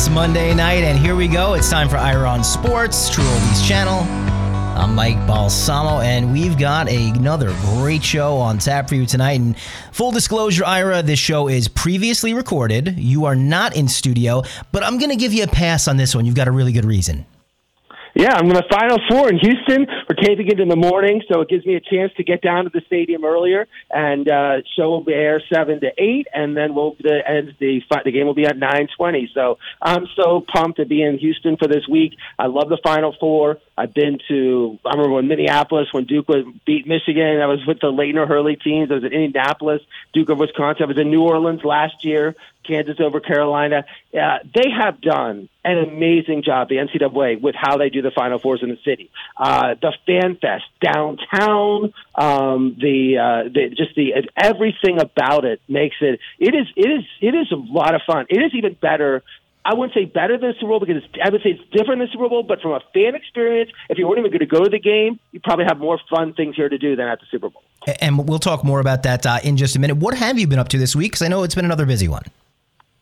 It's Monday night, and here we go. It's time for Ira on Sports, True Oldies Channel. I'm Mike Balsamo, and we've got another great show on tap for you tonight. And full disclosure, Ira, this show is previously recorded. You are not in studio, but I'm going to give you a pass on this one. You've got a really good reason. Yeah, I'm going to Final Four in Houston. We're taping it in the morning, so it gives me a chance to get down to the stadium earlier. And uh, show will be air seven to eight, and then we'll the end the the game will be at nine twenty. So I'm so pumped to be in Houston for this week. I love the Final Four. I've been to. I remember when Minneapolis when Duke was beat Michigan. I was with the Laettner Hurley teams. I was in Indianapolis, Duke of Wisconsin. I was in New Orleans last year. Kansas over Carolina. Uh, they have done an amazing job, the NCAA, with how they do the Final Fours in the city. Uh, the Fan Fest downtown, um, the, uh, the just the everything about it makes it. It is it is it is a lot of fun. It is even better I wouldn't say better than the Super Bowl because I would say it's different than the Super Bowl, but from a fan experience, if you weren't even going to go to the game, you probably have more fun things here to do than at the Super Bowl. And we'll talk more about that uh, in just a minute. What have you been up to this week? Because I know it's been another busy one.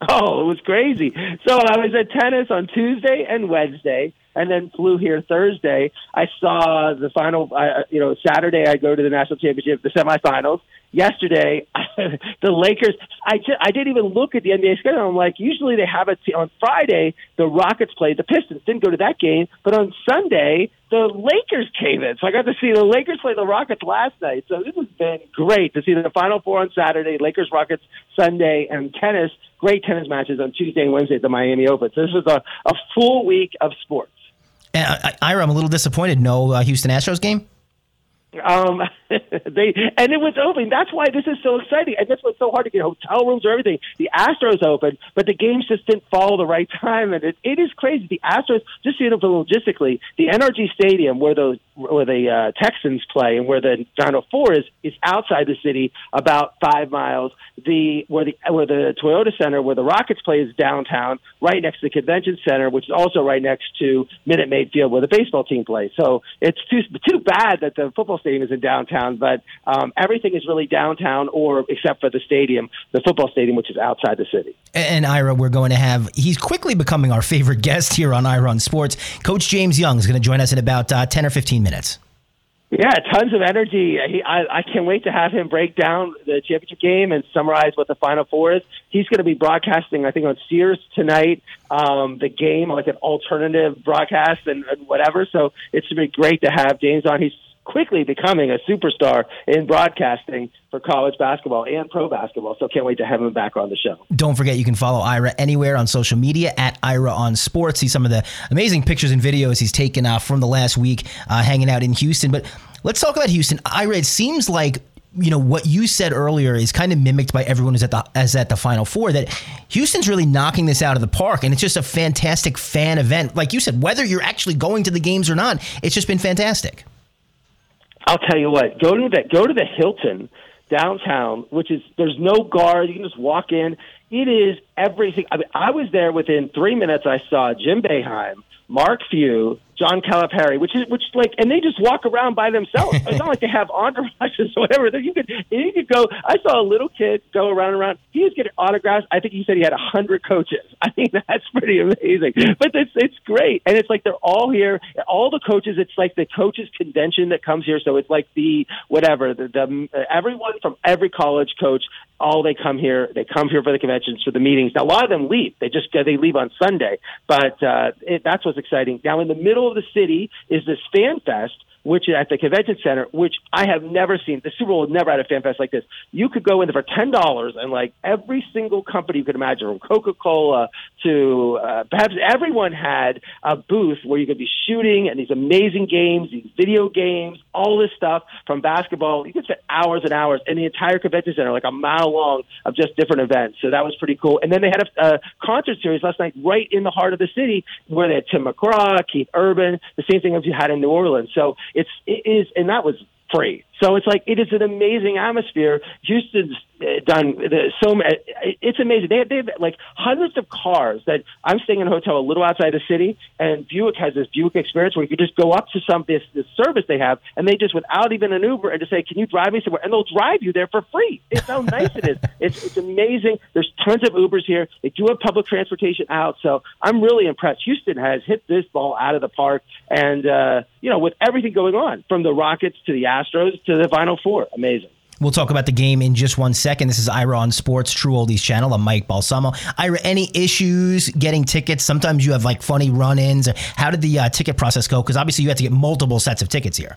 Oh, it was crazy. So I was at tennis on Tuesday and Wednesday, and then flew here Thursday. I saw the final. Uh, you know, Saturday I go to the national championship, the semifinals. Yesterday, the Lakers. I I didn't even look at the NBA schedule. I'm like, usually they have it on Friday. The Rockets played the Pistons. Didn't go to that game, but on Sunday the Lakers came in. So I got to see the Lakers play the Rockets last night. So this has been great to see the Final Four on Saturday, Lakers Rockets Sunday, and tennis. Great tennis matches on Tuesday and Wednesday at the Miami Open. So this was a, a full week of sports. Uh, Ira, I'm a little disappointed. No uh, Houston Astros game. Um, they and it was open. That's why this is so exciting, and that's what's so hard to get hotel rooms or everything. The Astros open, but the games just didn't fall the right time, and it, it is crazy. The Astros, just you know, logistically, the NRG Stadium where the where the uh, Texans play and where the Final Four is is outside the city, about five miles. The where the where the Toyota Center, where the Rockets play, is downtown, right next to the Convention Center, which is also right next to Minute Maid Field, where the baseball team plays. So it's too too bad that the football stadium is in downtown, but um, everything is really downtown, or except for the stadium, the football stadium, which is outside the city. And Ira, we're going to have. He's quickly becoming our favorite guest here on Ira on Sports. Coach James Young is going to join us in about uh, ten or fifteen minutes. Yeah, tons of energy. He, I, I can't wait to have him break down the championship game and summarize what the Final Four is. He's going to be broadcasting, I think, on Sears tonight, um, the game, like an alternative broadcast and, and whatever. So it's going to be great to have James on. He's quickly becoming a superstar in broadcasting for college basketball and pro basketball. So can't wait to have him back on the show. Don't forget you can follow Ira anywhere on social media at Ira on Sports. See some of the amazing pictures and videos he's taken uh, from the last week uh, hanging out in Houston. But let's talk about Houston. Ira, it seems like you know what you said earlier is kind of mimicked by everyone who's at the as at the final four that Houston's really knocking this out of the park and it's just a fantastic fan event like you said whether you're actually going to the games or not it's just been fantastic I'll tell you what. Go to the go to the Hilton downtown, which is there's no guard. You can just walk in. It is everything. I mean, I was there within three minutes. I saw Jim Boeheim, Mark Few, John Calipari, which is which like, and they just walk around by themselves. it's not like they have entourages or whatever. You could you could go. I saw a little kid go around and around. He was getting autographs. I think he said he had a hundred coaches. I think that's pretty amazing. But it's it's great, and it's like they're all here. All the coaches. It's like the coaches convention that comes here. So it's like the whatever the, the everyone from every college coach. All they come here. They come here for the conventions for the meetings. Now a lot of them leave. They just they leave on Sunday. But uh, it, that's what's exciting. Now in the middle of the city is this fan fest which at the convention center, which I have never seen. The Super Bowl never had a fan fest like this. You could go in there for ten dollars, and like every single company you could imagine, from Coca Cola to uh, perhaps everyone had a booth where you could be shooting and these amazing games, these video games, all this stuff from basketball. You could spend hours and hours in the entire convention center, like a mile long of just different events. So that was pretty cool. And then they had a, a concert series last night right in the heart of the city where they had Tim McGraw, Keith Urban, the same thing as you had in New Orleans. So it's it is, and that was free. So it's like it is an amazing atmosphere. Houston's uh, done the, so it's amazing. They have, they have like hundreds of cars that I'm staying in a hotel a little outside the city, and Buick has this Buick experience where you can just go up to some this, this service they have, and they just without even an Uber and just say, "Can you drive me somewhere?" and they'll drive you there for free. It's how nice it is. It's it's amazing. There's tons of Ubers here. They do have public transportation out, so I'm really impressed. Houston has hit this ball out of the park, and uh, you know with everything going on from the Rockets to the Astros to the Final Four. Amazing. We'll talk about the game in just one second. This is Ira on Sports True Oldies channel. I'm Mike Balsamo. Ira, any issues getting tickets? Sometimes you have like funny run-ins. How did the uh, ticket process go? Because obviously you had to get multiple sets of tickets here.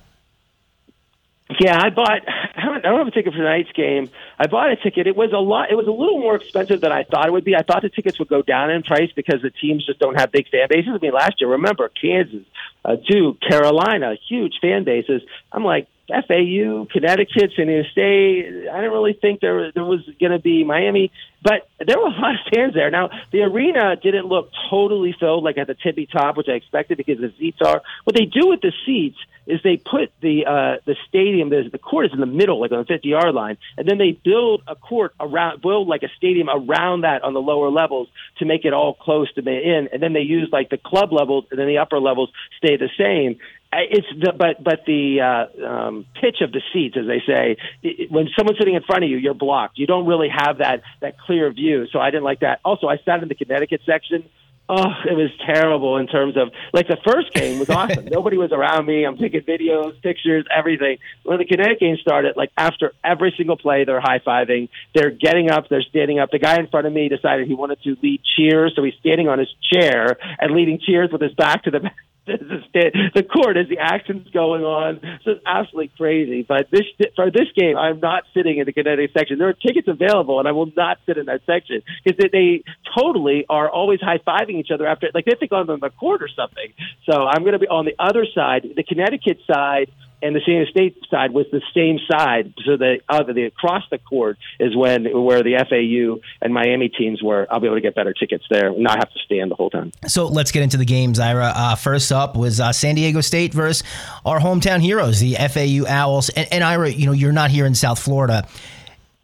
Yeah, I bought. I don't have a ticket for tonight's game. I bought a ticket. It was a lot. It was a little more expensive than I thought it would be. I thought the tickets would go down in price because the teams just don't have big fan bases. I mean, last year, remember Kansas, uh, Duke, Carolina, huge fan bases. I'm like, FAU, Connecticut, San Diego State. I didn't really think there there was going to be Miami, but there were a lot of fans there. Now the arena didn't look totally filled like at the tippy top, which I expected because the seats are. What they do with the seats is they put the uh, the stadium, the, the court is in the middle, like on the 50 yard line, and then they build a court around, build like a stadium around that on the lower levels to make it all close to the in, and then they use like the club levels, and then the upper levels stay the same. It's the but but the uh, um, pitch of the seats, as they say, it, when someone's sitting in front of you, you're blocked. You don't really have that that clear view. So I didn't like that. Also, I sat in the Connecticut section. Oh, it was terrible in terms of like the first game was awesome. Nobody was around me. I'm taking videos, pictures, everything. When the Connecticut game started, like after every single play, they're high fiving. They're getting up. They're standing up. The guy in front of me decided he wanted to lead cheers, so he's standing on his chair and leading cheers with his back to the the court as the action's going on. So it's absolutely crazy. But this for this game, I'm not sitting in the Connecticut section. There are tickets available, and I will not sit in that section because they, they totally are always high fiving each other after, like they think on the court or something. So I'm going to be on the other side, the Connecticut side and the San Diego State side was the same side. So the other the across the court is when where the FAU and Miami teams were. I'll be able to get better tickets there, not have to stand the whole time. So let's get into the games, Ira. Uh, first up was uh, San Diego State versus our hometown heroes, the FAU Owls. And, and Ira, you know you're not here in South Florida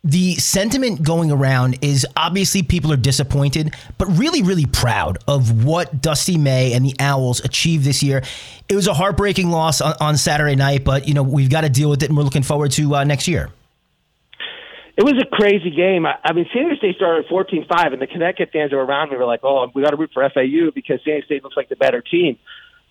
the sentiment going around is obviously people are disappointed, but really, really proud of what Dusty May and the Owls achieved this year. It was a heartbreaking loss on, on Saturday night, but you know we've got to deal with it, and we're looking forward to uh, next year. It was a crazy game. I, I mean, San Diego State started 14-5, and the Connecticut fans were around me were like, "Oh, we got to root for FAU because San Diego State looks like the better team."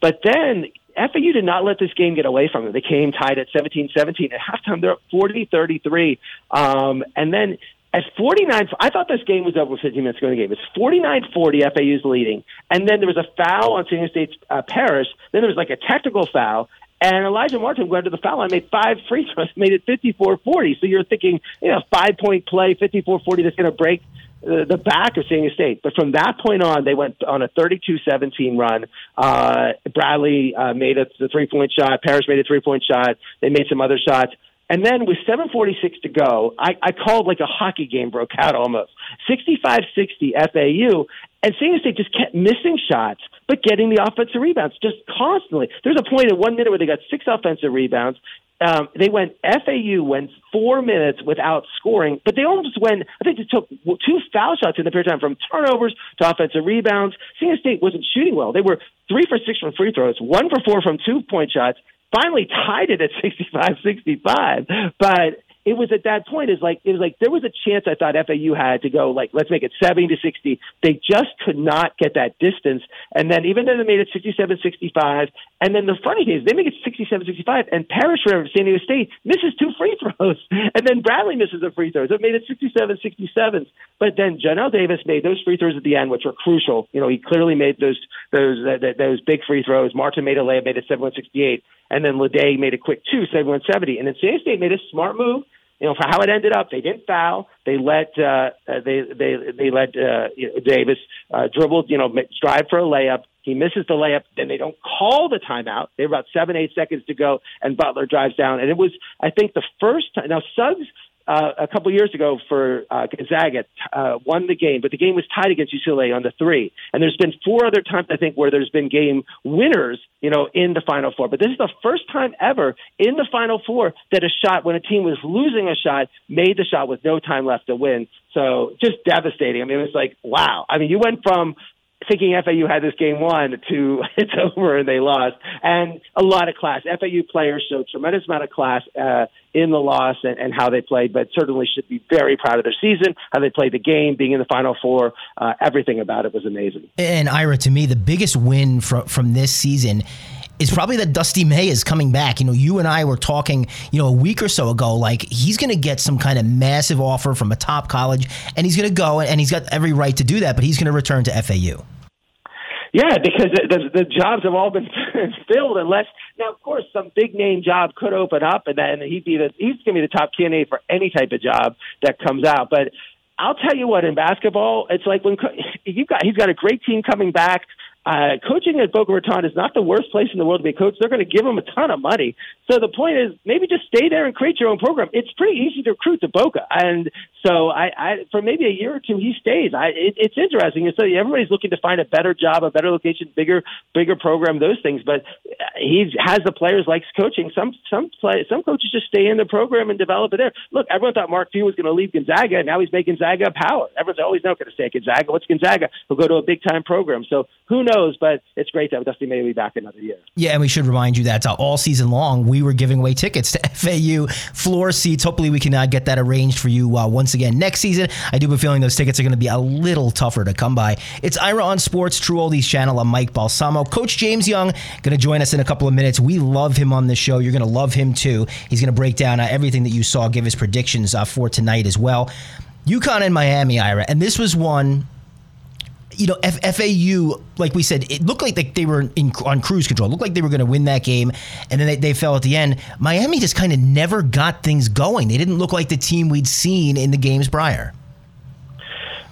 But then FAU did not let this game get away from them. They came tied at 17-17 at halftime. They're up 40-33, um, and then at 49, I thought this game was over with 15 minutes ago in the game. It's 49-40, FAU's leading, and then there was a foul on San Diego State's uh, Parrish. Then there was like a technical foul, and Alijah Martin went to the foul line, made five free throws, made it 54-40. So you're thinking, you know, five point play, 54-40, that's going to break the back of San State. But from that point on, they went on a 32-17 run. Uh, Bradley uh, made a, three-point shot. Parrish made a three-point shot. They made some other shots. And then with 7.46 to go, I, I called like a hockey game broke out almost. 65-60 FAU. And San State just kept missing shots, but getting the offensive rebounds just constantly. There's a point in one minute where they got six offensive rebounds, um, they went FAU went four minutes without scoring, but they almost went. I think they took two foul shots in the period of time from turnovers to offensive rebounds. San State wasn't shooting well. They were three for six from free throws, one for four from two point shots. Finally tied it at 65-65, but it was at that point is like it was like there was a chance I thought FAU had to go like let's make it 70 to 60. They just could not get that distance. And then even though they made it 67 65, and then the funny thing is they make it 67 65, and Parrish for San Diego State misses two free throws, and then Bradley misses a free throw. So it made it 67 67. But then Johnell Davis made those free throws at the end, which were crucial. You know, he clearly made those those uh, those big free throws. Martin made a layup, made it 71 68. And then LeDee made a quick two, 71 70. And then San Diego State made a smart move you know, for how it ended up, they didn't foul. They let uh, uh they they they let uh, Davis uh, dribble, you know, drive for a layup. He misses the layup. Then they don't call the timeout. They have about seven eight seconds to go, and Butler drives down. And it was, I think, the first time. Now Suggs uh, a couple years ago for uh, Gonzaga, uh, won the game, but the game was tied against UCLA on the three. And there's been four other times I think where there's been game winners, you know, in the Final Four. But this is the first time ever in the Final Four that a shot when a team was losing a shot made the shot with no time left to win. So just devastating. I mean, it was like wow. I mean, you went from thinking FAU had this game won to it's over and they lost. And a lot of class. FAU players showed tremendous amount of class uh, in the loss and, and how they played, but certainly should be very proud of their season, how they played the game, being in the Final Four. Uh, everything about it was amazing. And Ira, to me, the biggest win from from this season is probably that Dusty May is coming back. You know, you and I were talking, you know, a week or so ago, like he's going to get some kind of massive offer from a top college, and he's going to go, and he's got every right to do that, but he's going to return to FAU. Yeah, because the, the, jobs have all been filled. Unless now, of course, some big name job could open up, and then he'd be the he's going to be the top candidate for any type of job that comes out. But I'll tell you what, in basketball, it's like when you've got he's got a great team coming back. Uh, coaching at Boca Raton is not the worst place in the world to be coached. They're going to give him a ton of money. So the point is, maybe just stay there and create your own program. It's pretty easy to recruit to Boca, and so I, I for maybe a year or two, he stays. I, it, it's interesting. So everybody's looking to find a better job, a better location, bigger, bigger program, those things. But he has the players likes coaching. Some some play, some coaches just stay in the program and develop it there. Look, everyone thought Mark Few was going to leave Gonzaga, and now he's making Gonzaga a power. Everyone's always not going to stay at Gonzaga. What's Gonzaga? He'll go to a big time program. So who knows? But it's great that Dusty May back another year. Yeah, and we should remind you that uh, all season long we were giving away tickets to FAU floor seats. Hopefully, we can uh, get that arranged for you uh, once again next season. I do have a feeling those tickets are going to be a little tougher to come by. It's Ira on Sports, True Oldies channel. I'm Mike Balsamo. Coach James Young going to join us in a couple of minutes. We love him on the show. You're going to love him too. He's going to break down uh, everything that you saw, give his predictions uh, for tonight as well. UConn and Miami, Ira, and this was one you know, F- FAU, like we said, it looked like they, were in, on cruise control. It looked like they were going to win that game, and then they, they fell at the end. Miami just kind of never got things going. They didn't look like the team we'd seen in the games prior.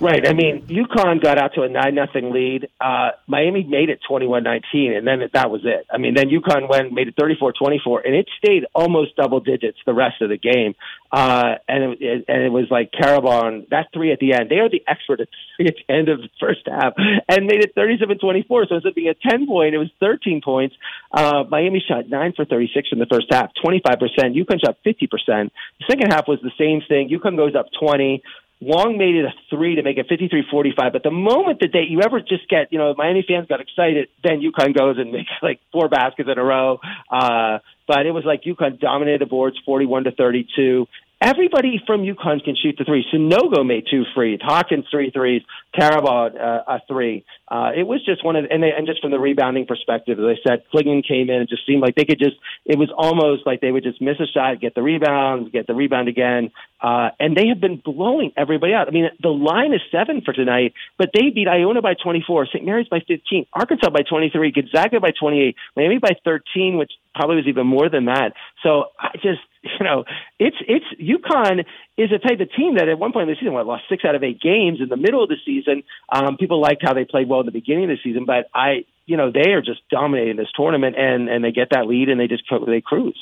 Right. I mean, UConn got out to a nine nothing lead. Uh, Miami made it 21-19, and then that was it. I mean, then UConn went made it 34-24, and it stayed almost double digits the rest of the game. Uh, and it, it, and it was like Karaban, that three at the end. They are the expert at the end of the first half, and made it 37-24. So instead of being a 10 point, it was 13 points. Uh, Miami shot nine for 36 in the first half, 25%. UConn shot 50%. The second half was the same thing. UConn goes up 20. Wong made it a three to make it 53-45. But the moment that they, you ever just get, you know, Miami fans got excited, then UConn goes and makes like four baskets in a row. Uh, but it was like UConn dominated the boards 41 to 32 everybody from UConn can shoot the three. Sanogo made two free. Hawkins three threes. Karaban uh, a three. Uh, it was just one of, and, they, and just from the rebounding perspective, as I said, Clingan came in and just seemed like they could just. It was almost like they would just miss a shot, get the rebound, get the rebound again, uh, and they have been blowing everybody out. I mean, the line is seven for tonight, but they beat Iona by 24, St. Mary's by 15, Arkansas by 23, Gonzaga by 28, Miami by 13, which probably was even more than that. So I just you know, it's it's UConn is a type of team that at one point in the season what, lost six out of eight games in the middle of the season. Um, people liked how they played well at the beginning of the season, but I, you know, they are just dominating this tournament, and and they get that lead and they just they cruise.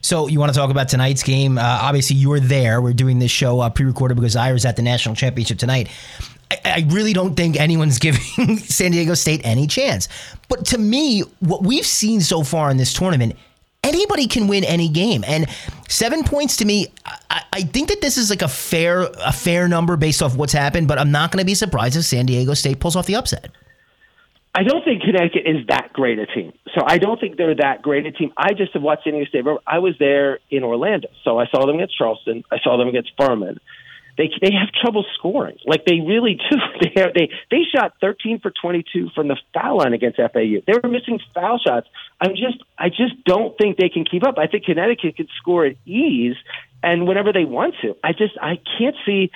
So you want to talk about tonight's game? Uh, obviously, you were there. We're doing this show uh, pre-recorded because I was at the national championship tonight. I, I really don't think anyone's giving San Diego State any chance. But to me, what we've seen so far in this tournament anybody can win any game. And seven points to me, I, I, think that this is like a fair a fair number based off what's happened. But I'm not going to be surprised if San Diego State pulls off the upset. I don't think Connecticut is that great a team. So I don't think they're that great a team. I just have watched San Diego State. I was there in Orlando, so I saw them against Charleston. I saw them against Furman they they have trouble scoring. Like they really do. They have, they they shot 13 for 22 from the foul line against FAU. They were missing foul shots. I'm just I just don't think they can keep up. I think Connecticut could score at ease and whenever they want to. I just I can't see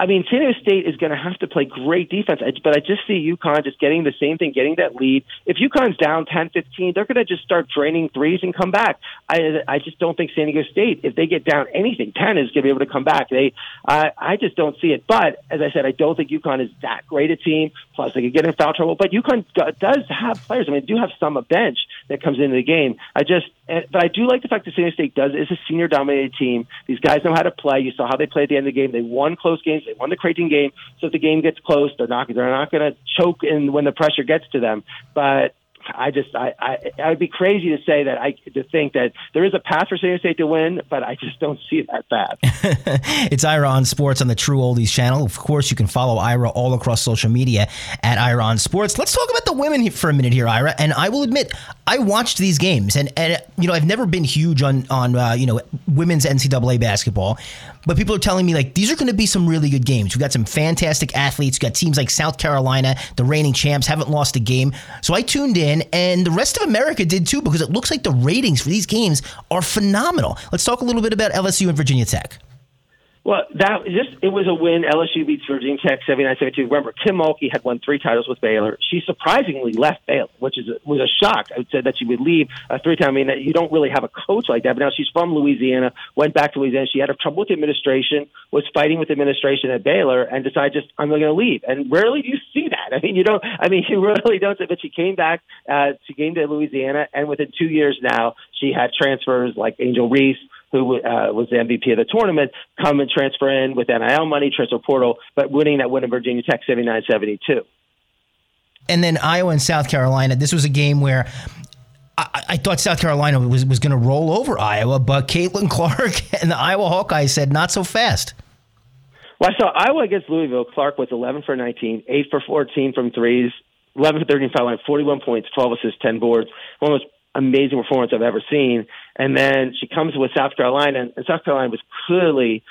I mean, San Diego State is going to have to play great defense, but I just see UConn just getting the same thing, getting that lead. If UConn's down 10, 15, they're going to just start draining threes and come back. I I just don't think San Diego State, if they get down anything, 10 is going to be able to come back. They, I I just don't see it. But as I said, I don't think UConn is that great a team. Plus, they could get in foul trouble. But UConn does have players. I mean, they do have some a bench that comes into the game. I just, eh, but I do like the fact that San Diego State does is a senior dominated team. These guys know how to play. You saw how they played at the end of the game. They won close games. They won the Creighton game. So if the game gets close, they're not they're not going to choke in when the pressure gets to them. But I just I, I I would be crazy to say that I to think that there is a path for San Diego State to win, but I just don't see it that path. it's Ira on Sports on the True Oldies channel. Of course, you can follow Ira all across social media at Ira on Sports. Let's talk about the women for a minute here, Ira. And I will admit, I watched these games, and and you know I've never been huge on on uh, you know women's NCAA basketball, but people are telling me like these are going to be some really good games. We've got some fantastic athletes. We've got teams like South Carolina, the reigning champs, haven't lost a game. So I tuned in, and the rest of America did too because it looks like the ratings for these games are phenomenal. Let's talk a little bit about LSU and Virginia Tech. Well, that just it was a win. LSU beats Virginia Tech 79-72. Remember, Kim Mulkey had won three titles with Baylor. She surprisingly left Baylor, which is a, was a shock. I said that she would leave a three-time. I mean, you don't really have a coach like that. But now she's from Louisiana, went back to Louisiana. She had trouble with administration, was fighting with administration at Baylor, and decided just I'm going to leave. And rarely do you see that. I mean, you don't. I mean, you really don't. But she came back. Uh, she came to Louisiana, and within two years now, she had transfers like Angel Reese who uh, was the MVP of the tournament, come and transfer in with NIL money, transfer portal, but winning that win in Virginia Tech 79 72. And then Iowa and South Carolina. This was a game where I, I thought South Carolina was, was going to roll over Iowa, but Caitlin Clark and the Iowa Hawkeyes said not so fast. Well, I saw Iowa against Louisville. Clark was 11 for 19, 8 for 14 from threes, 11 for 13 foul line, 41 points, 12 assists, 10 boards. One of the most amazing performance I've ever seen. And then she comes with South Carolina, and South Carolina was clearly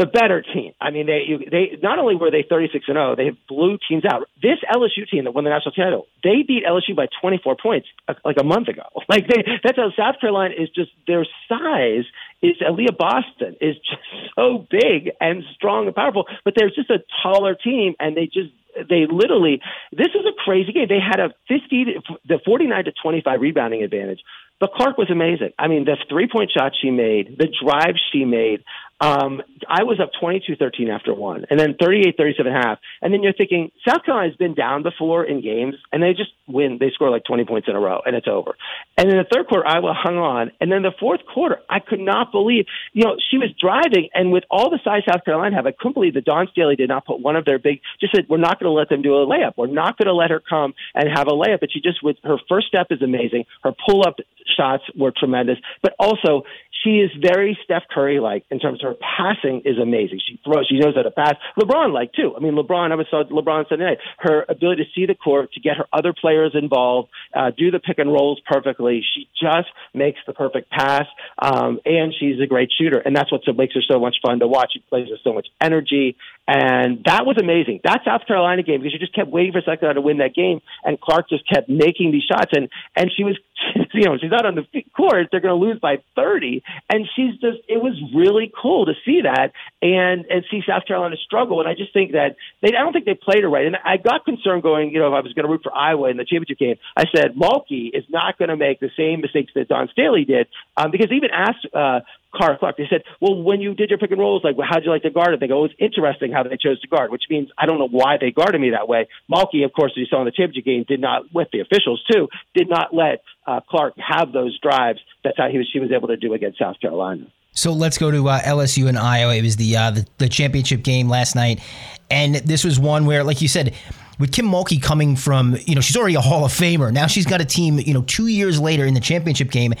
the better team. I mean, they they not only were they 36 and 0, they have blew teams out. This LSU team that won the national title, they beat LSU by 24 points uh, like a month ago. Like they, that's how South Carolina is just their size is Aliyah Boston is just so big and strong and powerful, but they're just a taller team, and they just they literally this is a crazy game. They had a 50 to, the 49 to 25 rebounding advantage. But Clark was amazing. I mean, the three point shot she made, the drive she made. Um, I was up 22-13 after one, and then 38-37 half. And then you're thinking, South Carolina's been down before in games, and they just win. They score like 20 points in a row, and it's over. And in the third quarter, Iowa hung on. And then the fourth quarter, I could not believe, you know, she was driving, and with all the size South Carolina have, I couldn't believe that Dawn Staley did not put one of their big, just said, we're not going to let them do a layup. We're not going to let her come and have a layup. But she just, with her first step is amazing. Her pull up shots were tremendous, but also she is very Steph Curry like in terms of her passing is amazing. She throws, she knows how to pass. LeBron like too. I mean, LeBron. I was saw LeBron Sunday night. Her ability to see the court, to get her other players involved, uh, do the pick and rolls perfectly. She just makes the perfect pass, um, and she's a great shooter, and that's what makes her so much fun to watch. She plays with so much energy, and that was amazing. That South Carolina game because you just kept waiting for South Carolina to win that game, and Clark just kept making these shots, and and she was, you know, she's not on the court. They're going to lose by thirty and she's just it was really cool to see that and and see South Carolina struggle. And I just think that they I don't think they played it right. And I got concerned going, you know, if I was going to root for Iowa in the championship game, I said Mulkey is not going to make the same mistakes that Dawn Staley did um, because even asked uh, Cara Clark. They said, well, when you did your pick and rolls, like, well, how'd you like to guard it? They go, it's interesting how they chose to guard, which means I don't know why they guarded me that way. Mulkey, of course, as you saw in the championship game, did not, with the officials too, did not let uh, Clark have those drives. That's how he was, she was able to do against South Carolina. So let's go to uh, LSU and Iowa. It was the, uh, the the championship game last night, and this was one where, like you said, with Kim Mulkey coming from, you know, she's already a Hall of Famer. Now she's got a team, you know, two years later in the championship game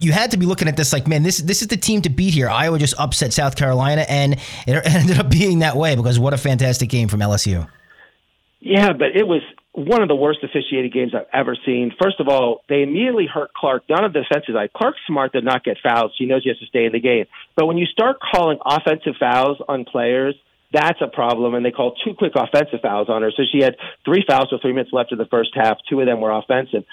you had to be looking at this like, man, this this is the team to beat here. Iowa just upset South Carolina, and it ended up being that way because what a fantastic game from LSU. Yeah, but it was one of the worst officiated games I've ever seen. First of all, they immediately hurt Clark. None of the defensive side. Clark's smart to not get fouls. She knows he has to stay in the game. But when you start calling offensive fouls on players, that's a problem. And they called two quick offensive fouls on her. So she had three fouls with three minutes left in the first half. Two of them were offensive.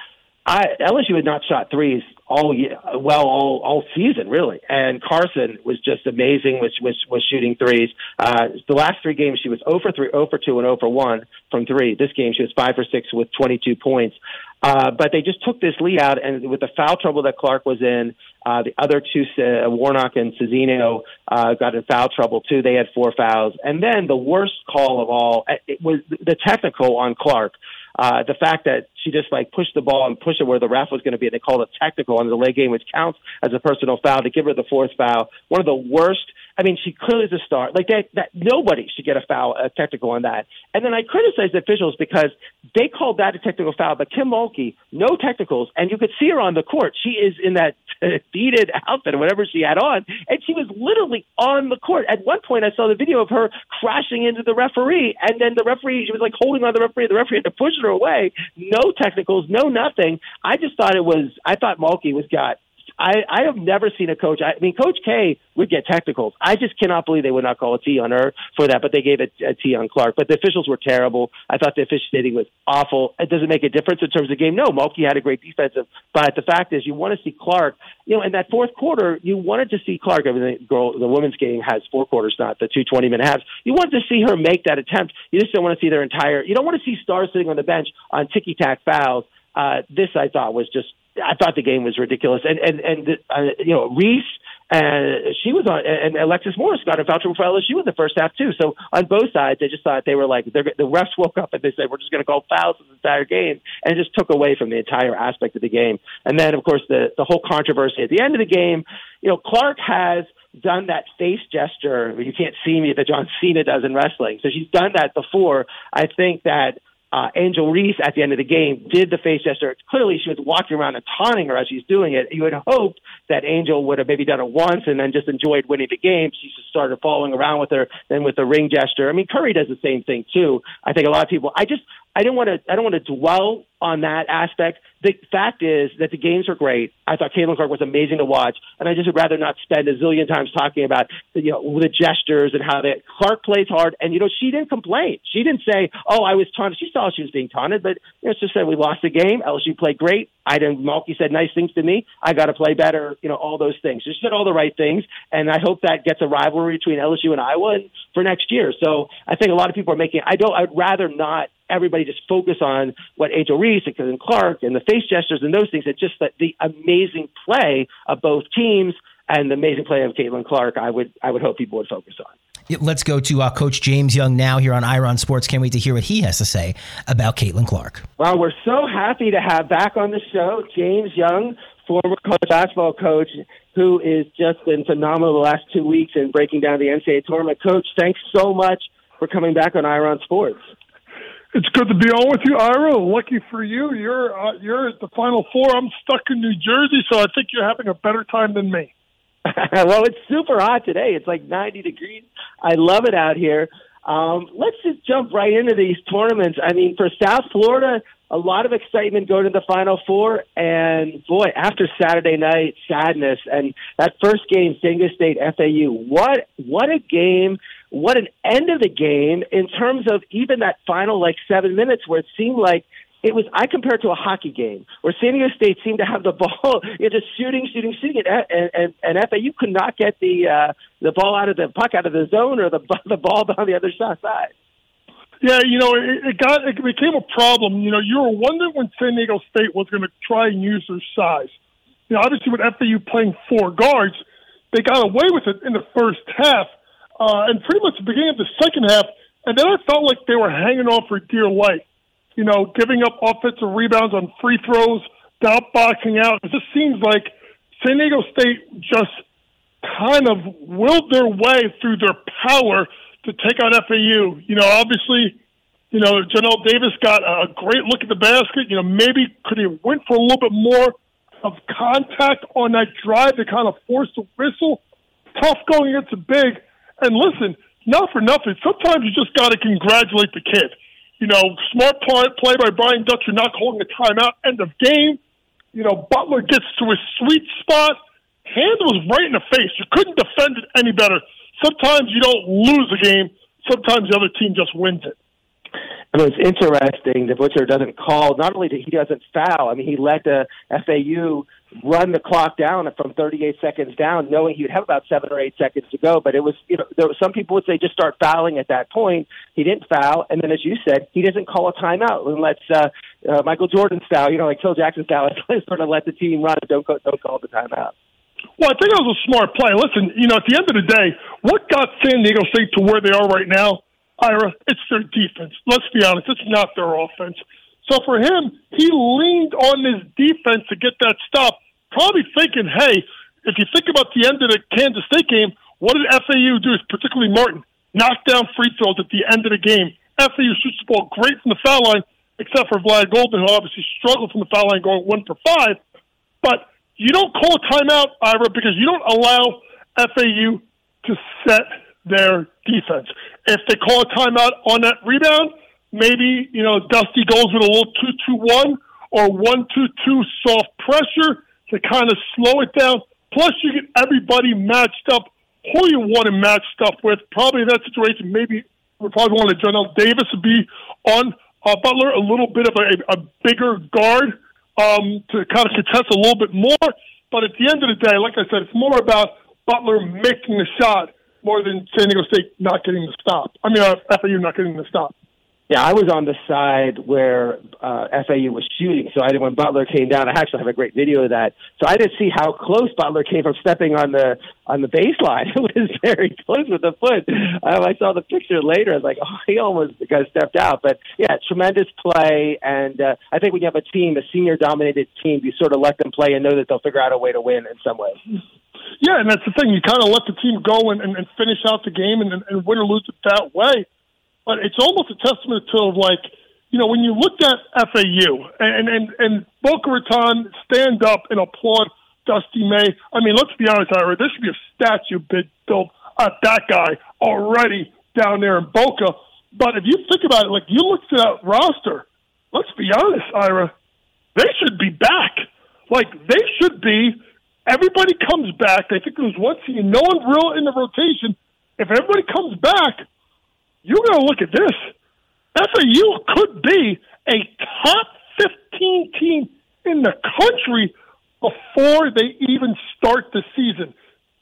I, LSU had not shot threes all year, well all all season really, and Carson was just amazing. Was was was shooting threes. Uh, the last three games she was 0 for three, 0 for two, and 0 for one from three. This game she was five for six with 22 points. Uh, but they just took this lead out, and with the foul trouble that Clark was in, uh, the other two, uh, Warnock and Czinano, uh, got in foul trouble too. They had four fouls, and then the worst call of all, it was the technical on Clark. Uh, the fact that she just like pushed the ball and pushed it where the ref was going to be, and they called it technical under the leg game, which counts as a personal foul to give her the fourth foul. One of the worst I mean, she clearly is a star. Like that, that nobody should get a foul, a technical on that. And then I criticize the officials because they called that a technical foul, but Kim Mulkey, no technicals, and you could see her on the court. She is in that beaded outfit or whatever she had on, and she was literally on the court. At one point, I saw the video of her crashing into the referee, and then the referee, she was like holding on the referee. The referee had to push her away. No technicals, no nothing. I just thought it was. I thought Mulkey was got I, I have never seen a coach. I mean, Coach K would get technicals. I just cannot believe they would not call a T on her for that, but they gave it a T on Clark. But the officials were terrible. I thought the officiating was awful. It doesn't make a difference in terms of the game. No, Mulkey had a great defensive, but the fact is, you want to see Clark. You know, in that fourth quarter, you wanted to see Clark. I mean, the, girl, the women's game has four quarters, not the two twenty minute halves. You wanted to see her make that attempt. You just don't want to see their entire. You don't want to see stars sitting on the bench on ticky tack fouls. Uh, this I thought was just I thought the game was ridiculous. And and and uh, you know Reese and she was on, and Alexis Morris got a foul trouble for LSU in the first half too. So on both sides, they just thought they were like the refs woke up and they said we're just going to call fouls the entire game, and it just took away from the entire aspect of the game. And then of course the the whole controversy at the end of the game. You know, Clark has done that face gesture. You can't see me that John Cena does in wrestling. So she's done that before. I think that uh, Angel Reese at the end of the game did the face gesture. Clearly, she was walking around and taunting her as she's doing it. You would hope that Angel would have maybe done it once and then just enjoyed winning the game. She just started following around with her, then with the ring gesture. I mean, Curry does the same thing too. I think a lot of people. I just I don't want to I don't want to dwell on that aspect. The fact is that the games are great. I thought Caitlin Clark was amazing to watch, and I just would rather not spend a zillion times talking about you know the gestures and how that Clark plays hard. And you know she didn't complain. She didn't say, "Oh, I was taunted." She saw she was being taunted, but you know, just said we lost the game. LSU played great. I didn't. Mulkey said nice things to me. I got to play better. You know all those things. She said all the right things, and I hope that gets a rivalry between LSU and Iowa for next year. So I think a lot of people are making. I don't. I'd rather not everybody just focus on what Angel Reese and Clark and the face gestures and those things. It's just that the amazing play of both teams and the amazing play of Caitlin Clark. I would I would hope people would focus on. Let's go to uh, Coach James Young now here on Ira on Sports. Can't wait to hear what he has to say about Caitlin Clark. Well, we're so happy to have back on the show James Young, former college basketball coach, who is just been phenomenal the last two weeks in breaking down the NCAA tournament. Coach, thanks so much for coming back on Ira on Sports. It's good to be on with you, Ira. Lucky for you, you're uh, you're at the Final Four. I'm stuck in New Jersey, so I think you're having a better time than me. well, it's super hot today. It's like 90 degrees. I love it out here. Um, let's just jump right into these tournaments. I mean, for South Florida, a lot of excitement going to the Final Four, and boy, after Saturday night sadness and that first game, Diego State FAU. What what a game! What an end of the game in terms of even that final like seven minutes where it seemed like it was I compare it to a hockey game where San Diego State seemed to have the ball, you know, just shooting, shooting, shooting, and and, and FAU could not get the uh, the ball out of the puck out of the zone or the the ball on the other side. Yeah, you know, it, it got it became a problem. You know, you were wondering when San Diego State was going to try and use their size. You know, obviously with FAU playing four guards, they got away with it in the first half uh, and pretty much the beginning of the second half. And then I felt like they were hanging on for dear life. You know, giving up offensive rebounds on free throws, boxing out. It just seems like San Diego State just kind of willed their way through their power to take out FAU. You know, obviously, you know, Johnell Davis got a great look at the basket. You know, maybe could he went for a little bit more of contact on that drive to kind of force the whistle. Tough going against a big. And listen, not for nothing. Sometimes you just got to congratulate the kid. You know, smart play, play by Brian Dutcher not calling a timeout. End of game. You know, Butler gets to his sweet spot. Hand was right in the face. You couldn't defend it any better. Sometimes you don't lose a game. Sometimes the other team just wins it. I mean, it's interesting that Dutcher doesn't call. Not only did he doesn't foul. I mean, he let the FAU run the clock down from 38 seconds down, knowing he would have about seven or eight seconds to go. But it was, you know, there were some people would say just start fouling at that point. He didn't foul, and then as you said, he doesn't call a timeout and lets uh, uh, Michael Jordan style, you know, like Phil Jackson style, sort of let the team run. Don't call, don't call the timeout. Well, I think it was a smart play. Listen, you know, at the end of the day, what got San Diego State to where they are right now Ira, it's their defense. Let's be honest, it's not their offense. So for him, he leaned on his defense to get that stop, probably thinking, hey, if you think about the end of the Kansas State game, what did FAU do, particularly Martin? Knock down free throws at the end of the game. FAU shoots the ball great from the foul line, except for Vlad Goldin, who obviously struggled from the foul line going one for five. But you don't call a timeout, Ira, because you don't allow FAU to set their defense. If they call a timeout on that rebound, maybe, you know, Dusty goes with a little 2 2 1 or 1 2 2 soft pressure to kind of slow it down. Plus, you get everybody matched up who you want to match stuff with. Probably in that situation, maybe we probably want to Johnell Davis to be on uh, Butler, a little bit of a, a bigger guard um, to kind of contest a little bit more. But at the end of the day, like I said, it's more about Butler making the shot more than San Diego State not getting the stop. I mean, uh, FAU not getting the stop. Yeah, I was on the side where uh, FAU was shooting. So I did when Butler came down. I actually have a great video of that. So I didn't see how close Butler came from stepping on the on the baseline. It was very close with the foot. Um, I saw the picture later. I was like, oh, he almost got stepped out. But yeah, tremendous play. And uh, I think when you have a team, a senior dominated team, you sort of let them play and know that they'll figure out a way to win in some way. Yeah, and that's the thing. You kind of let the team go and, and, and finish out the game and, and win or lose it that way but it's almost a testament to like you know when you look at FAU and and and Boca Raton stand up and applaud Dusty May. I mean, let's be honest, Ira. There should be a statue built at that guy already down there in Boca. But if you think about it, like you look at that roster, let's be honest, Ira, they should be back. Like they should be. Everybody comes back. I think there was one team, no one real in the rotation. If everybody comes back, you're going to look at this. FAU could be a top 15 team in the country before they even start the season.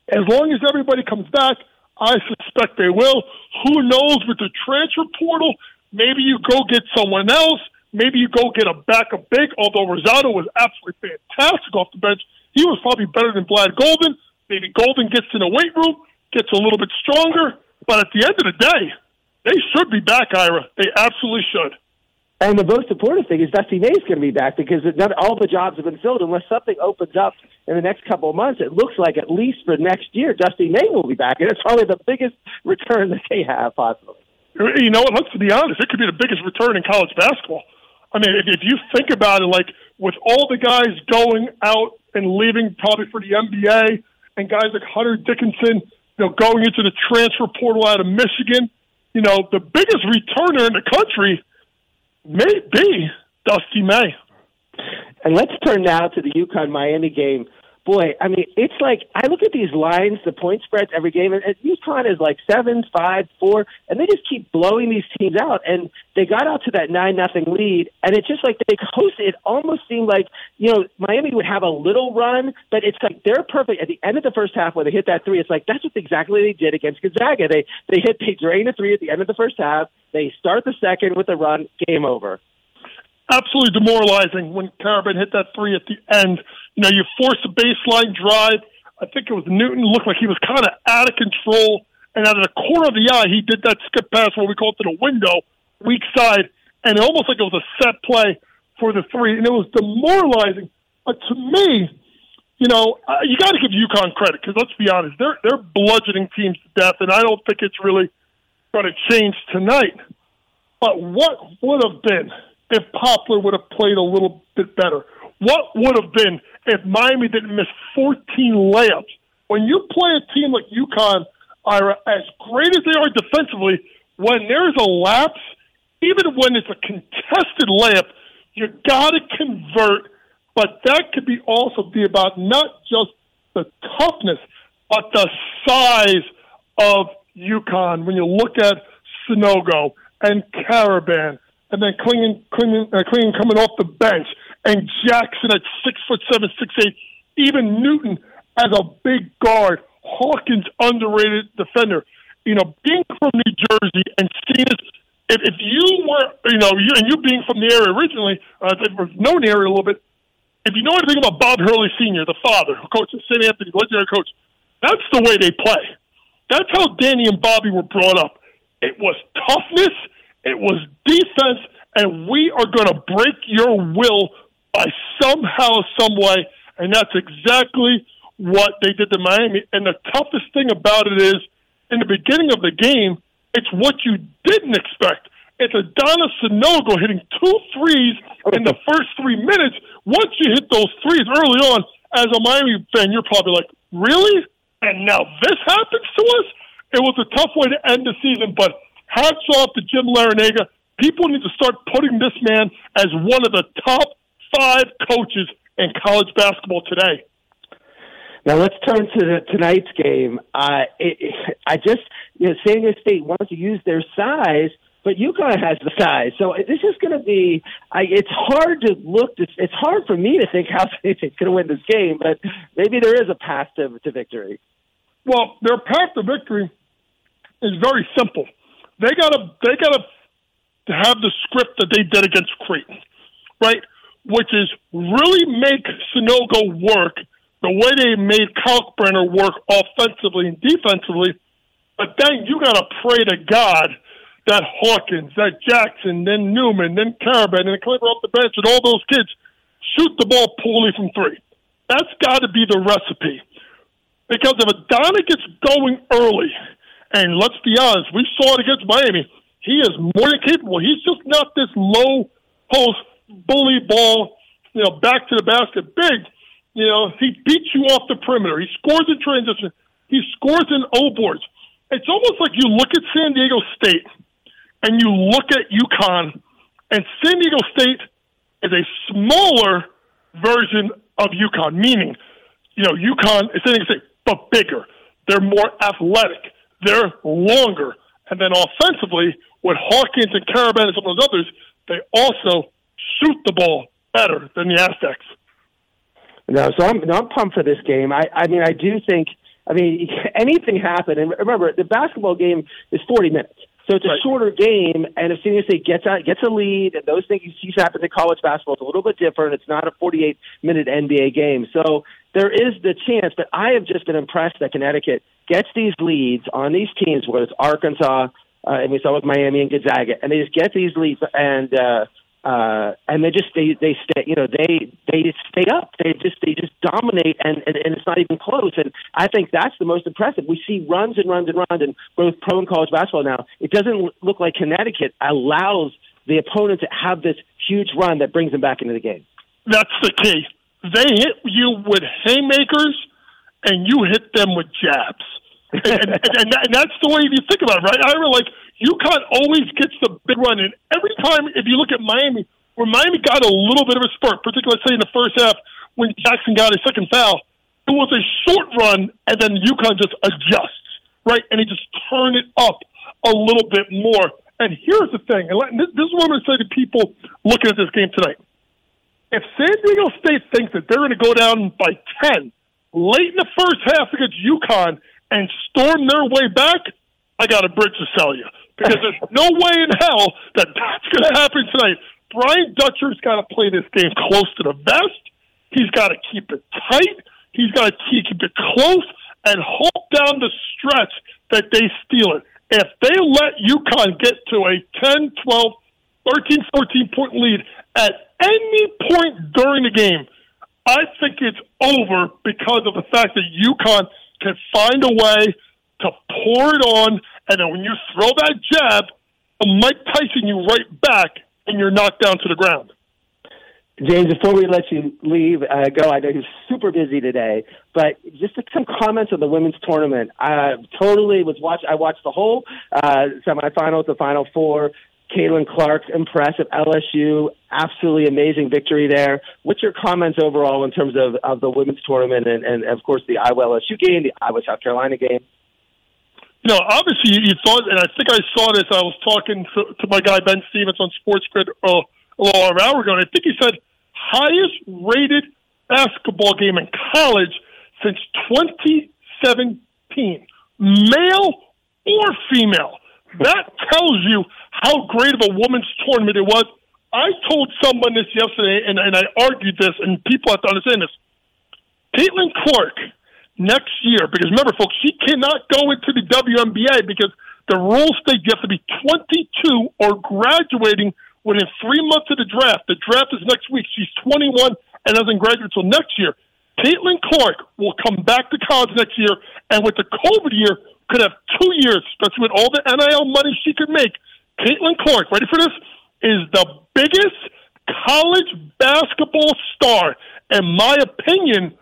As long as everybody comes back, I suspect they will. Who knows with the transfer portal? Maybe you go get someone else. Maybe you go get a backup big, although Rosado was absolutely fantastic off the bench. He was probably better than Vlad Goldin. Maybe Goldin gets in the weight room, gets a little bit stronger. But at the end of the day, they should be back, Ira. They absolutely should. And the most important thing is Dusty May is going to be back because not all the jobs have been filled. Unless something opens up in the next couple of months, it looks like at least for next year, Dusty May will be back, and it's probably the biggest return that they have possibly. You know what? Let's be honest. It could be the biggest return in college basketball. I mean, if, if you think about it, like with all the guys going out and leaving probably for the NBA, and guys like Hunter Dickinson, you know, going into the transfer portal out of Michigan you know, the biggest returner in the country may be Dusty May. And let's turn now to the UConn Miami game boy, I mean, it's like I look at these lines, the point spreads every game, and, and UConn is like seven, five, four, and they just keep blowing these teams out. And they got out to that nine nothing lead, and it's just like they hosted. It almost seemed like you know Miami would have a little run, but it's like they're perfect at the end of the first half when they hit that three. It's like that's what exactly they did against Gonzaga. They they hit they drain a three at the end of the first half. They start the second with a run, game over absolutely demoralizing when Karaban hit that three at the end. You know, you force a baseline drive. I think it was Newton looked like he was kind of out of control, and out of the corner of the eye, he did that skip pass, what we call it, to the window, weak side, and almost like it was a set play for the three, and it was demoralizing. But to me, you know, uh, you got to give UConn credit because let's be honest, they're they're bludgeoning teams to death, and I don't think it's really going to change tonight. But what would have been if Poplar would have played a little bit better? What would have been if Miami didn't miss 14 layups? When you play a team like UConn, Ira, as great as they are defensively, when there's a lapse, even when it's a contested layup, you got to convert. But that could be also be about not just the toughness, but the size of UConn. When you look at Sanogo and Karaban and then Clingan, Clingan, uh, Clingan coming off the bench, and Jackson at six foot seven, six eight, even Newton as a big guard, Hawkins underrated defender. You know, being from New Jersey and seeing this, if, if you were, you know, you, and you being from the area originally, uh, known the area a little bit. If you know anything about Bob Hurley Sr., the father who coached coaches St. Anthony, legendary coach, that's the way they play. That's how Danny and Bobby were brought up. It was toughness it was defense, and we are going to break your will by somehow, some way. And that's exactly what they did to Miami. And the toughest thing about it is, in the beginning of the game, it's what you didn't expect. It's Adonis Sanogo hitting two threes in the first three minutes. Once you hit those threes early on, as a Miami fan, you're probably like, really? And now this happens to us? It was a tough way to end the season, but hats off to Jim Larrañaga. People need to start putting this man as one of the top five coaches in college basketball today. Now let's turn to the, tonight's game. Uh, it, it, I just, you know, San Diego State wants to use their size, but UConn has the size. So this is going to be. I, it's hard to look. It's, it's hard for me to think how it's going to win this game, but maybe there is a path to, to victory. Well, their path to victory is very simple. They got to they got to have the script that they did against Creighton, right? Which is really make Sanogo work the way they made Kalkbrenner work offensively and defensively. But then you got to pray to God that Hawkins, that Jackson, then Newton, then Karaban, and Cleaver off the bench, and all those kids shoot the ball poorly from three. That's got to be the recipe. Because if Adonai gets going early, and let's be honest, we saw it against Miami, he is more than capable. He's just not this low post bully ball, you know, back to the basket big. You know, he beats you off the perimeter. He scores in transition. He scores in O boards. It's almost like you look at San Diego State and you look at UConn, and San Diego State is a smaller version of UConn, meaning, you know, UConn is San Diego State, but bigger. They're more athletic. They're longer. And then offensively, with Hawkins and Karaban and some of those others, they also shoot the ball better than the Aztecs. No, so I'm, no, I'm pumped for this game. I, I mean, I do think, I mean, anything happen. And remember, the basketball game is 40 minutes. So it's a right. shorter game, and if San Diego State gets out, gets a lead, and those things you see happen in college basketball, it's a little bit different. It's not a 48 minute NBA game, so there is the chance. But I have just been impressed that Connecticut gets these leads on these teams, whether it's Arkansas, uh, and we saw with Miami and Gonzaga, and they just get these leads, and uh, uh, and they just they they stay you know they they stay up. They just they just dominate and, and and it's not even close. And I think that's the most impressive. We see runs and runs and runs in both pro and college basketball now. It doesn't look like Connecticut allows the opponent to have this huge run that brings them back into the game. That's the key they hit you with haymakers and you hit them with jabs. And, and, and, and that's the way you think about it right? I really like UConn always gets the big run, and every time, if you look at Miami, where Miami got a little bit of a spurt, particularly say in the first half when Jackson got a second foul, it was a short run, and then UConn just adjusts, right, and he just turn it up a little bit more. And here's the thing, and this, this is what I'm going to say to people looking at this game tonight. If San Diego State thinks that they're going to go down by 10 late in the first half against UConn and storm their way back, I got a bridge to sell you because there's no way in hell that that's going to happen tonight. Brian Dutcher's got to play this game close to the vest. He's got to keep it tight. He's got to keep it close and hope down the stretch that they steal it. If they let UConn get to a 10, 12, 13, 14 point lead at any point during the game, I think it's over because of the fact that UConn can find a way to pour it on and then when you throw that jab, Mike Tyson you right back, and you're knocked down to the ground. James, before we let you leave, uh, go, I know you're super busy today, but just some comments on the women's tournament. I totally was watch. I watched the whole uh, semifinals, the final four. Caitlin Clark's impressive LSU, absolutely amazing victory there. What's your comments overall in terms of, of the women's tournament and, and of course the Iowa LSU game, the Iowa South Carolina game? You know, obviously you thought, and I think I saw this. I was talking to, to my guy Ben Stevens on Sports Grid uh, a little hour ago, and I think he said highest rated basketball game in college since 2017, male or female. That tells you how great of a women's tournament it was. I told someone this yesterday, and, and I argued this, and people have to understand this. Caitlin Clark next year. Because remember, folks, she cannot go into the WNBA because the rules state you have to be 22 or graduating within three months of the draft. The draft is next week. She's 21 and doesn't graduate until next year. Caitlin Clark will come back to college next year, and with the COVID year, could have two years, especially with all the NIL money she could make. Caitlin Clark, ready for this, is the biggest college basketball star, in my opinion,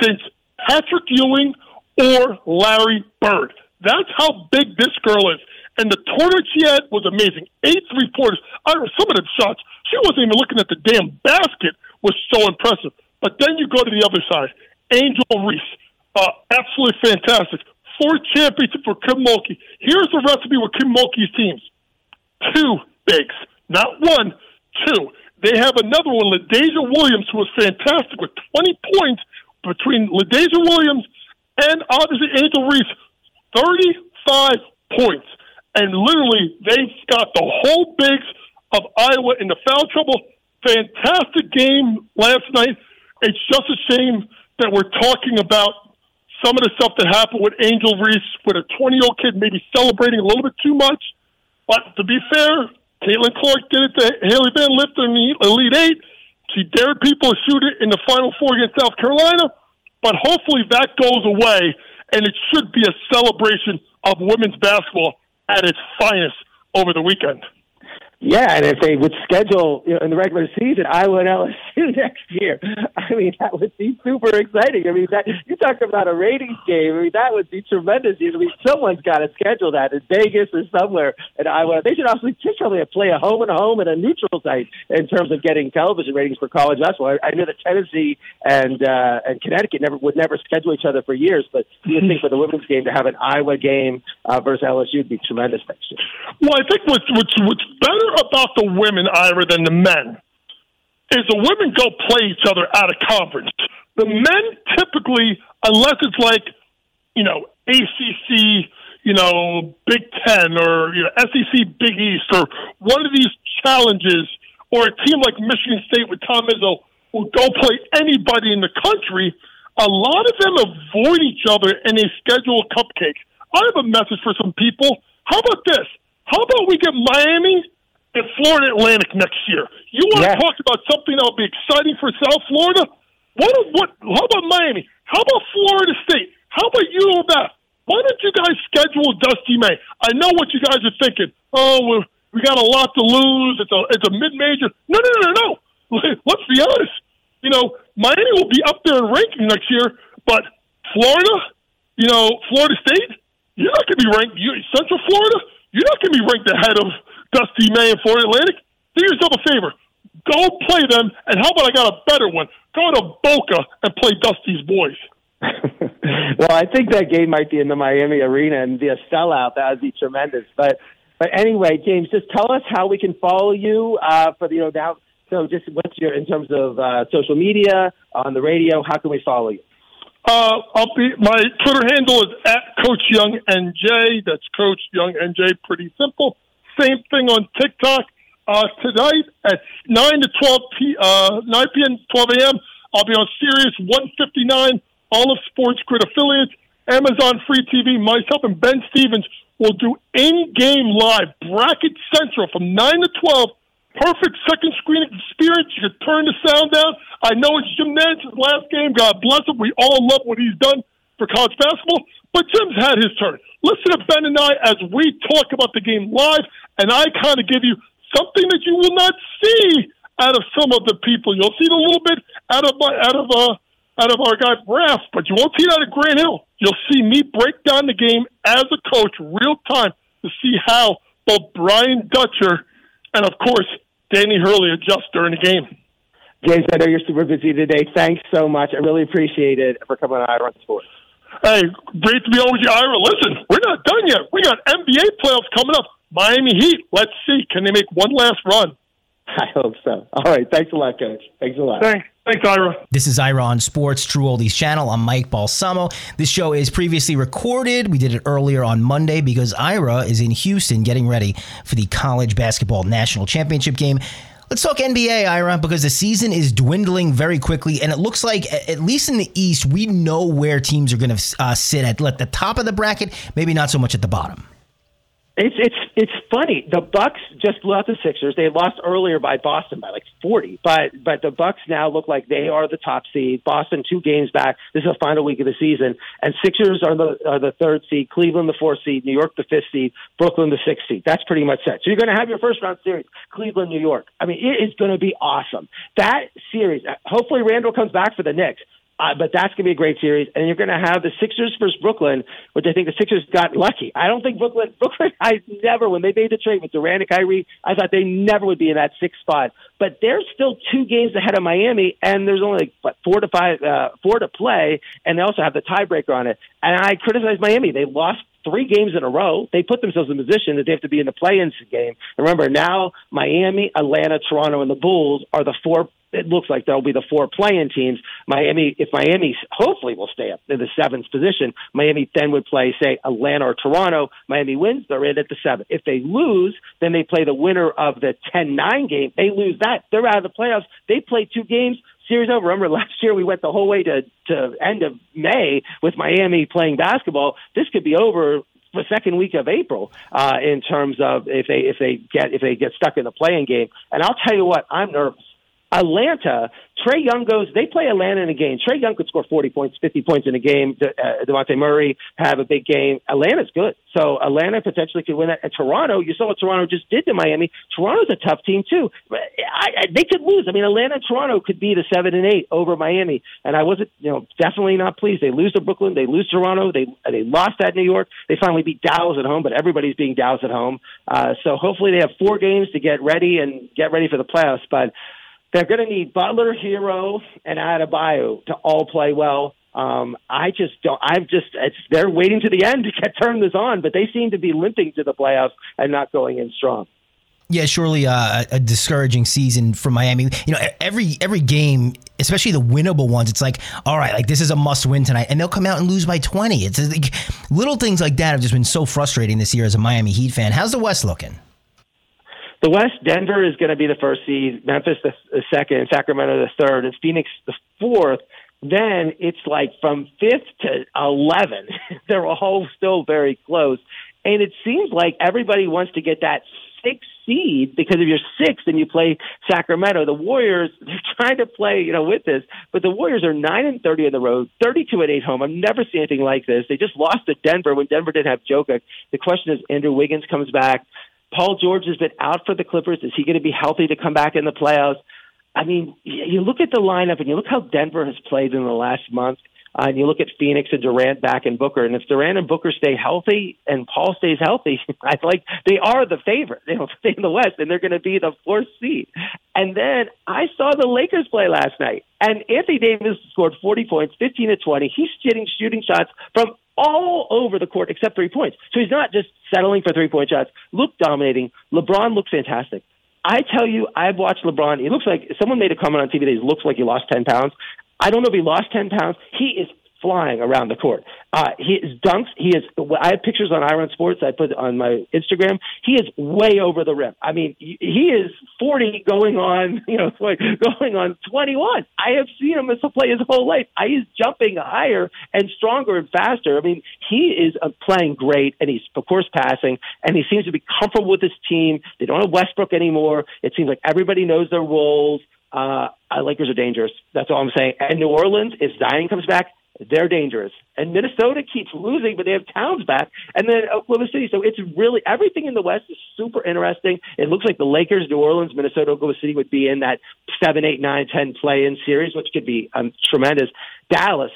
since Patrick Ewing or Larry Bird. That's how big this girl is. And the tournament she had was amazing. Eight three pointers. I some of the shots. She wasn't even looking at the damn basket. Was so impressive. But then you go to the other side. Angel Reese, uh, absolutely fantastic. Four championships for Kim Mulkey. Here's the recipe with Kim Mulkey's teams: two bigs, not one, two. They have another one, LaDazia Williams, who was fantastic with 20 points between LaDazia Williams and obviously Angel Reese. 35 points. And literally, they've got the whole bigs of Iowa in the foul trouble. Fantastic game last night. It's just a shame that we're talking about some of the stuff that happened with Angel Reese, with a 20 year old kid maybe celebrating a little bit too much. But to be fair, Caitlin Clark did it to Hailey Van Lith in the Elite Eight. She dared people to shoot it in the Final Four against South Carolina. But hopefully that goes away, and it should be a celebration of women's basketball at its finest over the weekend. Yeah, and if they would schedule you know, in the regular season Iowa and LSU next year, I mean that would be super exciting. I mean that you talk about a ratings game. I mean that would be tremendous. I mean someone's got to schedule that in Vegas or somewhere in Iowa. They should also probably play a home and home and a neutral site in terms of getting television ratings for college basketball. I, I knew that Tennessee and uh, and Connecticut never would never schedule each other for years, but you think for the women's game to have an Iowa game uh, versus LSU would be tremendous next year. Well, I think what's what's, what's better about the women, Ira, than the men is the women go play each other out of conference. The men typically, unless it's like, you know, ACC, you know, Big Ten or you know, SEC Big East or one of these challenges, or a team like Michigan State with Tom Izzo will go play anybody in the country. A lot of them avoid each other and they schedule cupcakes. I have a message for some people. How about this? How about we get Miami and Florida Atlantic next year. You want yeah. to talk about something that will be exciting for South Florida? What? What? How about Miami? How about Florida State? How about you about? Why don't you guys schedule Dusty May? I know what you guys are thinking. Oh, we we got a lot to lose. It's a it's a mid major. No, no, no, no. Let's be honest. You know, Miami will be up there in ranking next year, but Florida, you know, Florida State, you're not going to be ranked. You, Central Florida, you're not going to be ranked ahead of Dusty May and Florida Atlantic, do yourself a favor. Go play them, and how about I got a better one? Go to Boca and play Dusty's boys. well, I think that game might be in the Miami arena and be a sellout. That would be tremendous. But but anyway, James, just tell us how we can follow you uh, for the, you know now. So just what's your in terms of uh, social media on the radio? How can we follow you? Uh, I'll be my Twitter handle is at Coach Young NJ. That's Coach Young NJ. Pretty simple. Same thing on TikTok. Uh, tonight at 9 to 12 p, uh, 9 p.m. 12 a.m. I'll be on Sirius 159, all of Sports Grid affiliates, Amazon Free TV. Myself and Ben Stevens will do in-game live bracket central from 9 to 12. Perfect second screen experience. You can turn the sound down. I know it's Jim Nantz's last game. God bless him. We all love what he's done for college basketball. But Jim's had his turn. Listen to Ben and I as we talk about the game live and I kind of give you something that you will not see out of some of the people. You'll see it a little bit out of my, out of uh out of our guy Braff, but you won't see it out of Grant Hill. You'll see me break down the game as a coach, real time, to see how both Brian Dutcher and of course Danny Hurley adjust during the game. James, I know you're super busy today. Thanks so much. I really appreciate it for coming on Ira Sports. Hey, great to be on with you, Ira. Listen, we're not done yet. We got NBA playoffs coming up. Miami Heat. Let's see. Can they make one last run? I hope so. All right. Thanks a lot, Coach. Thanks a lot. Thanks. Thanks, Ira. This is Ira on Sports, True Oldies channel. I'm Mike Balsamo. This show is previously recorded. We did it earlier on Monday because Ira is in Houston getting ready for the college basketball national championship game. Let's talk NBA, Ira, because the season is dwindling very quickly, and it looks like, at least in the East, we know where teams are going to uh, sit at, at the top of the bracket, maybe not so much at the bottom. It's it's it's funny. The Bucks just blew out the Sixers. They lost earlier by Boston by like forty, but but the Bucks now look like they are the top seed. Boston two games back. This is the final week of the season, and Sixers are the are the third seed. Cleveland the fourth seed. New York the fifth seed. Brooklyn the sixth seed. That's pretty much set. So you're going to have your first round series. Cleveland New York. I mean, it is going to be awesome. That series. Hopefully Randle comes back for the Knicks. Uh, but that's going to be a great series. And you're going to have the Sixers versus Brooklyn, which I think the Sixers got lucky. I don't think Brooklyn, Brooklyn, I never, when they made the trade with Durant and Kyrie, I thought they never would be in that sixth spot. But they're still two games ahead of Miami, and there's only like, what, four to five, uh, four to play, and they also have the tiebreaker on it. And I criticize Miami. They lost three games in a row. They put themselves in a position that they have to be in the play-in game. Remember, now Miami, Atlanta, Toronto, and the Bulls are the four it looks like there'll be the four playing teams. Miami, if Miami hopefully will stay up in the seventh position, Miami then would play, say, Atlanta or Toronto. Miami wins, they're in at the seventh. If they lose, then they play the winner of the 10-9 game. They lose that, they're out of the playoffs. They play two games. Series over. Remember last year we went the whole way to to end of May with Miami playing basketball. This could be over the second week of April uh, in terms of if they if they get if they get stuck in the playing game. And I'll tell you what, I'm nervous. Atlanta, Trae Young goes, they play Atlanta in a game. Trae Young could score 40 points, 50 points in a game. De, uh, Murray have a big game. Atlanta's good. So Atlanta potentially could win that. And Toronto, you saw what Toronto just did to Miami. Toronto's a tough team too. I, I, they could lose. I mean, Atlanta and Toronto could be the seven and eight over Miami. And I wasn't, you know, definitely not pleased. They lose to Brooklyn. They lose Toronto. They, they lost at New York. They finally beat Dallas at home, but everybody's being Dallas at home. Uh, so hopefully they have four games to get ready and get ready for the playoffs. But they're going to need Butler, Herro, and Adebayo to all play well. Um, I just don't. I've just. It's, they're waiting to the end to get turn this on, but they seem to be limping to the playoffs and not going in strong. Yeah, surely uh, a discouraging season for Miami. You know, every every game, especially the winnable ones, it's like, all right, like this is a must win tonight, and they'll come out and lose by twenty. It's like, little things like that have just been so frustrating this year as a Miami Heat fan. How's the West looking? The West, Denver is going to be the first seed, Memphis the, the second, Sacramento the third, and Phoenix the fourth. Then it's like from fifth to eleven, they're all still very close, and it seems like everybody wants to get that sixth seed because if you're sixth and you play Sacramento, the Warriors they're trying to play you know with this, but the Warriors are nine and thirty on the road, thirty-two and eight home. I've never seen anything like this. They just lost to Denver when Denver didn't have Jokic. The question is, Andrew Wiggins comes back. Paul George has been out for the Clippers. Is he going to be healthy to come back in the playoffs? I mean, you look at the lineup and you look how Denver has played in the last month. Uh, and you look at Phoenix and Durant back and Booker, and if Durant and Booker stay healthy and Paul stays healthy, I like they are the favorite. They will stay in the West, and they're going to be the fourth seed. And then I saw the Lakers play last night, and Anthony Davis scored 40 points, 15 to 20. He's shooting shooting shots from all over the court except three points. So he's not just settling for three point shots. Look dominating. LeBron looks fantastic. I tell you, I've watched LeBron. He looks like someone made a comment on TV that he looks like he lost 10 pounds. I don't know if he lost 10 pounds. He is flying around the court. Uh, his dunks, he is. I have pictures on Iron Sports. I put on my Instagram. He is way over the rim. I mean, he is forty, going on, you know, going on twenty-one. I have seen him as a play his whole life. I, he's jumping higher and stronger and faster. I mean, he is uh, playing great, and he's of course passing, and he seems to be comfortable with his team. They don't have Westbrook anymore. It seems like everybody knows their roles. Uh, Lakers are dangerous. That's all I'm saying. And New Orleans, if Zion comes back, they're dangerous. And Minnesota keeps losing, but they have Towns back. And then Oklahoma City. So it's really everything in the West is super interesting. It looks like the Lakers, New Orleans, Minnesota, Oklahoma City would be in that seven, eight, nine, ten play-in series, which could be um, tremendous. Dallas,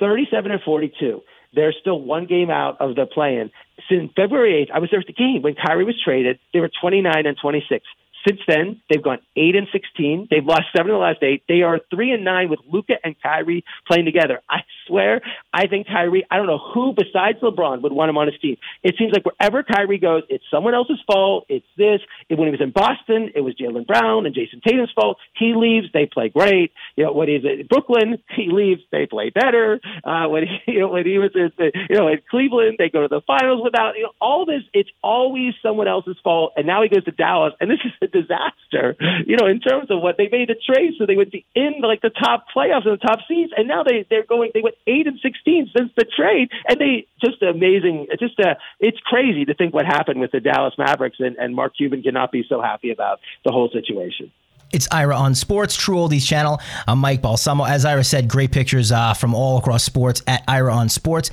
thirty-seven and forty-two. They're still one game out of the play-in. Since February 8th, I was there at the game when Kyrie was traded. They were 29 and 26. Since then, they've gone eight and sixteen. They've lost seven of the last eight. They are three and nine with Luka and Kyrie playing together. I swear, I think Kyrie. I don't know who besides LeBron would want him on his team. It seems like wherever Kyrie goes, it's someone else's fault. It's this. When he was in Boston, it was Jaylen Brown and Jayson Tatum's fault. He leaves, they play great. You know, what is it? Brooklyn, he leaves, they play better. Uh, when he, you know, when he was, in, you know, in Cleveland, they go to the finals without. You know, all this. It's always someone else's fault. And now he goes to Dallas, and this is disaster, you know, in terms of what they made the trade so they would be in like the top playoffs and the top seeds, and now they they're going they went eight and sixteen since the trade, and they just amazing. It's just uh, it's crazy to think what happened with the Dallas Mavericks, and, and Mark Cuban cannot be so happy about the whole situation. It's Ira on Sports, True Oldies channel. I'm Mike Balsamo. As Ira said, great pictures uh, from all across sports at Ira on Sports.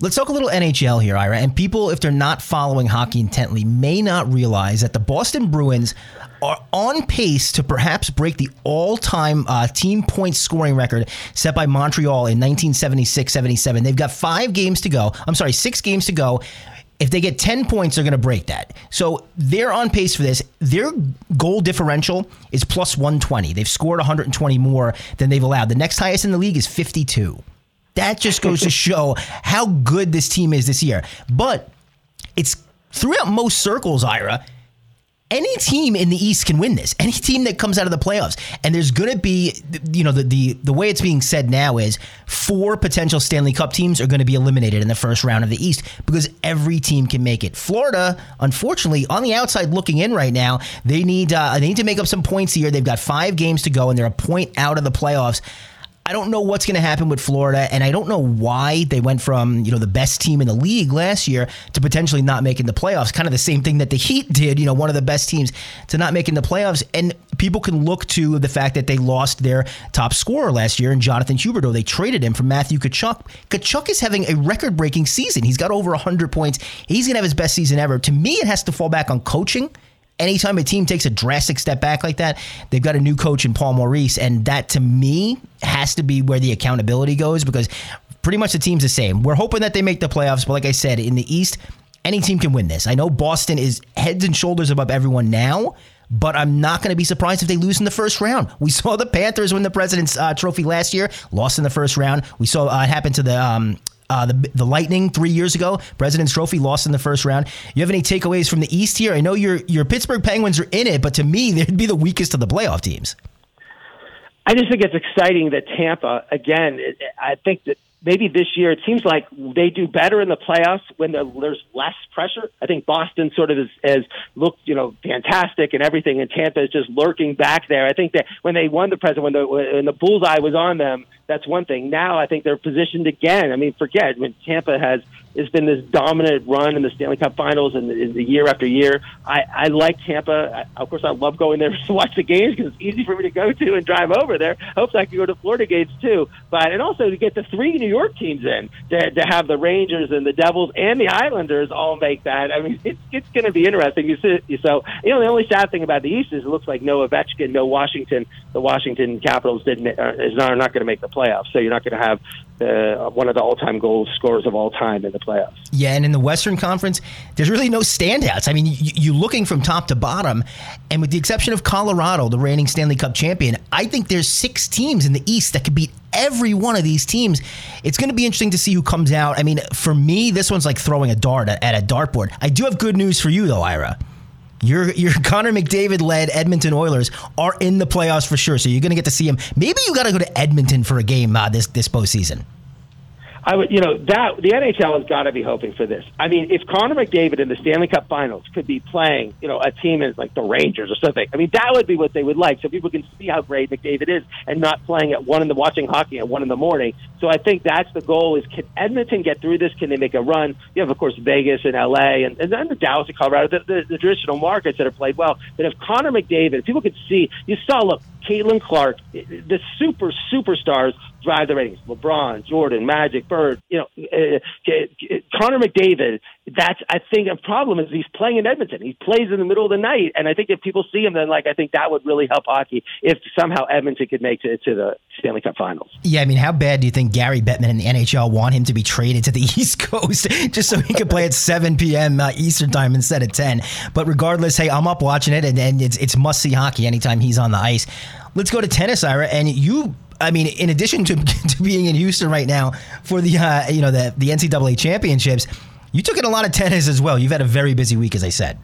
Let's talk a little NHL here, Ira. And people, if they're not following hockey intently, may not realize that the Boston Bruins are on pace to perhaps break the all time uh, team point scoring record set by Montreal in 1976 77. They've got five games to go. I'm sorry, six games to go. If they get 10 points, they're going to break that. So they're on pace for this. Their goal differential is plus 120. They've scored 120 more than they've allowed. The next highest in the league is 52. That just goes to show how good this team is this year. But it's throughout most circles, Ira any team in the East can win this. Any team that comes out of the playoffs, and there's going to be, you know, the, the the way it's being said now is four potential Stanley Cup teams are going to be eliminated in the first round of the East because every team can make it. Florida, unfortunately, on the outside looking in right now, they need uh, they need to make up some points here. They've got five games to go, and they're a point out of the playoffs. I don't know what's going to happen with Florida, and I don't know why they went from you know the best team in the league last year to potentially not making the playoffs. Kind of the same thing that the Heat did, you know, one of the best teams to not making the playoffs. And people can look to the fact that they lost their top scorer last year in Jonathan Huberdeau. They traded him for Matthew Tkachuk. Tkachuk is having a record-breaking season. He's got over 100 points. He's going to have his best season ever. To me, it has to fall back on coaching anytime a team takes a drastic step back like that, they've got a new coach in Paul Maurice, and that to me has to be where the accountability goes because pretty much the team's the same. We're hoping that they make the playoffs, but like I said, in the East, any team can win this. I know Boston is heads and shoulders above everyone now. But I'm not going to be surprised if they lose in the first round. We saw the Panthers win the President's uh, Trophy last year, lost in the first round. We saw uh, it happen to the um, uh, the the Lightning three years ago, President's Trophy lost in the first round. You have any takeaways from the East here? I know your your Pittsburgh Penguins are in it, but to me, they'd be the weakest of the playoff teams. I just think it's exciting that Tampa again. I think that maybe this year it seems like they do better in the playoffs when there's less pressure. I think Boston sort of has, has looked, you know, fantastic and everything, and Tampa is just lurking back there. I think that when they won the president, when the when the bullseye was on them, that's one thing. Now I think they're positioned again. I mean, forget when Tampa has has been this dominant run in the Stanley Cup Finals and the, year after year. I, I like Tampa. I, of course, I love going there to watch the games because it's easy for me to go to and drive over there. Hopes I can go to Florida games too, but and also to get the three New York teams in to, to have the Rangers and the Devils and the Islanders all make that. I mean, it's it's going to be interesting. You see, so you know the only sad thing about the East is it looks like no Ovechkin, no Washington. The Washington Capitals didn't uh, is not, are not going to make the playoffs, so you're not going to have uh, one of the all-time goal scorers of all time in the playoffs. Yeah, and in the Western Conference, there's really no standouts. I mean, you, you looking from top to bottom, and with the exception of Colorado, the reigning Stanley Cup champion, I think there's six teams in the East that could beat every one of these teams. It's going to be interesting to see who comes out. I mean, for me, this one's like throwing a dart at, at a dartboard. I do have good news for you, though, Ira. Your your Connor McDavid led Edmonton Oilers are in the playoffs for sure, so you're going to get to see him. Maybe you got to go to Edmonton for a game uh, this this postseason. I would, you know, that the NHL has got to be hoping for this. I mean, if Connor McDavid in the Stanley Cup Finals could be playing, you know, a team as like the Rangers or something, I mean, that would be what they would like, so people can see how great McDavid is, and not playing at one in the watching hockey at one in the morning. So I think that's the goal: is can Edmonton get through this? Can they make a run? You have, of course, Vegas and LA, and, and then the Dallas and Colorado, the, the, the traditional markets that have played well. But if Connor McDavid, if people could see, you saw, look, Caitlin Clark, the super superstars drive the ratings. LeBron, Jordan, Magic, Bird, you know, uh, uh, Connor McDavid. That's I think a problem is he's playing in Edmonton. He plays in the middle of the night, and I think if people see him, then like I think that would really help hockey if somehow Edmonton could make it to the Stanley Cup Finals. Yeah, I mean, how bad do you think Gary Bettman and the NHL want him to be traded to the East Coast just so he could play at 7 p.m. Uh, Eastern time instead of 10? But regardless, hey, I'm up watching it, and, and it's it's must see hockey anytime he's on the ice. Let's go to tennis, Ira, and you I mean, in addition to, to being in Houston right now for the uh, you know the the NCAA championships, you took in a lot of tennis as well. You've had a very busy week, as I said.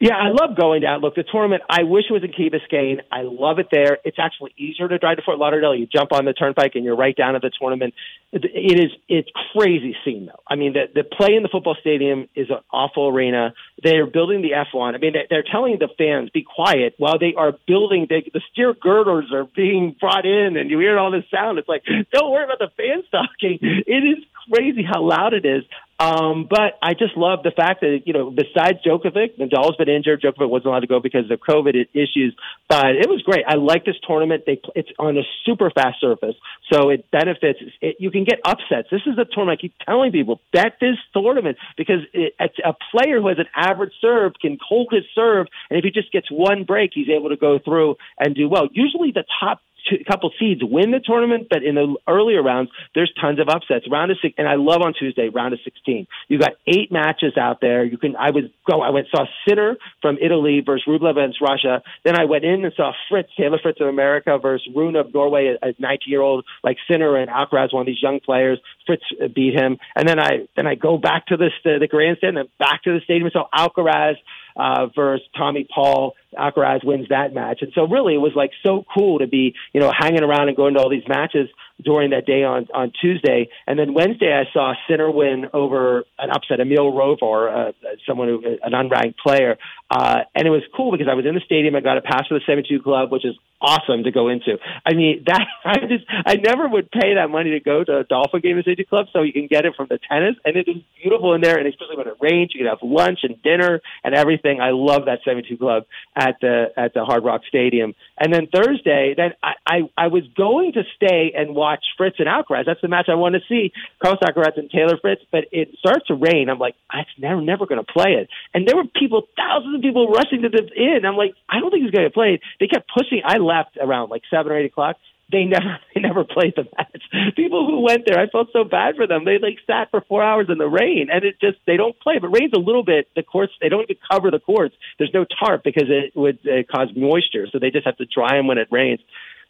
Yeah, I love going down. Look, the tournament, I wish it was in Key Biscayne. I love it there. It's actually easier to drive to Fort Lauderdale. You jump on the turnpike and you're right down at the tournament. It is, it's crazy scene though. I mean, the, the play in the football stadium is an awful arena. They're building the F1. I mean, they're telling the fans, be quiet while they are building, they, the steer girders are being brought in and you hear all this sound. It's like, don't worry about the fans talking. It is crazy how loud it is. Um, but I just love the fact that, you know, besides Djokovic, Nadal's been injured. Djokovic wasn't allowed to go because of COVID issues, but it was great. I like this tournament. They, it's on a super fast surface, so it benefits. It, you can get upsets. This is a tournament I keep telling people, bet this tournament because it, a player who has an average serve can hold his serve, and if he just gets one break, he's able to go through and do well. Usually the top two, couple seeds win the tournament, but in the earlier rounds, there's tons of upsets. Round of six, and I love on Tuesday, round of 16. You got eight matches out there. You can, I would go, I went, saw Sinner from Italy versus Rublev against Russia. Then I went in and saw Fritz, Taylor Fritz of America versus Rune of Norway, a 19 year old like Sinner and Alcaraz, one of these young players. Fritz beat him. And then I, then I go back to the, the grandstand and back to the stadium and saw Alcaraz, uh, versus Tommy Paul. Alcaraz wins that match. And so really it was like so cool to be, you know, hanging around and going to all these matches during that day on, on Tuesday. And then Wednesday I saw Sinner win over an upset, Emil Ruusuvuori, uh, someone who, an unranked player. Uh, and it was cool because I was in the stadium. I got a pass for the 72 club, which is awesome to go into. I mean, that I just, I never would pay that money to go to a Dolphin game at 72 club. So you can get it from the tennis and it is beautiful in there. And especially when it rains, you can have lunch and dinner and everything. I love that 72 club at the, at the Hard Rock Stadium. And then Thursday, then I, I, I was going to stay and watch Fritz and Alcaraz. That's the match I want to see, Carlos Alcaraz and Taylor Fritz. But it starts to rain. I'm like, I'm never, never going to play it. And there were people, thousands of people rushing to the inn. I'm like, I don't think he's going to play it. They kept pushing. I left around like seven or eight o'clock they never they never played the match. People who went there, I felt so bad for them. They like sat for four hours in the rain, and it just they don't play. It rains a little bit, the courts they don't even cover the courts. There's no tarp because it would uh, cause moisture, so they just have to dry them when it rains.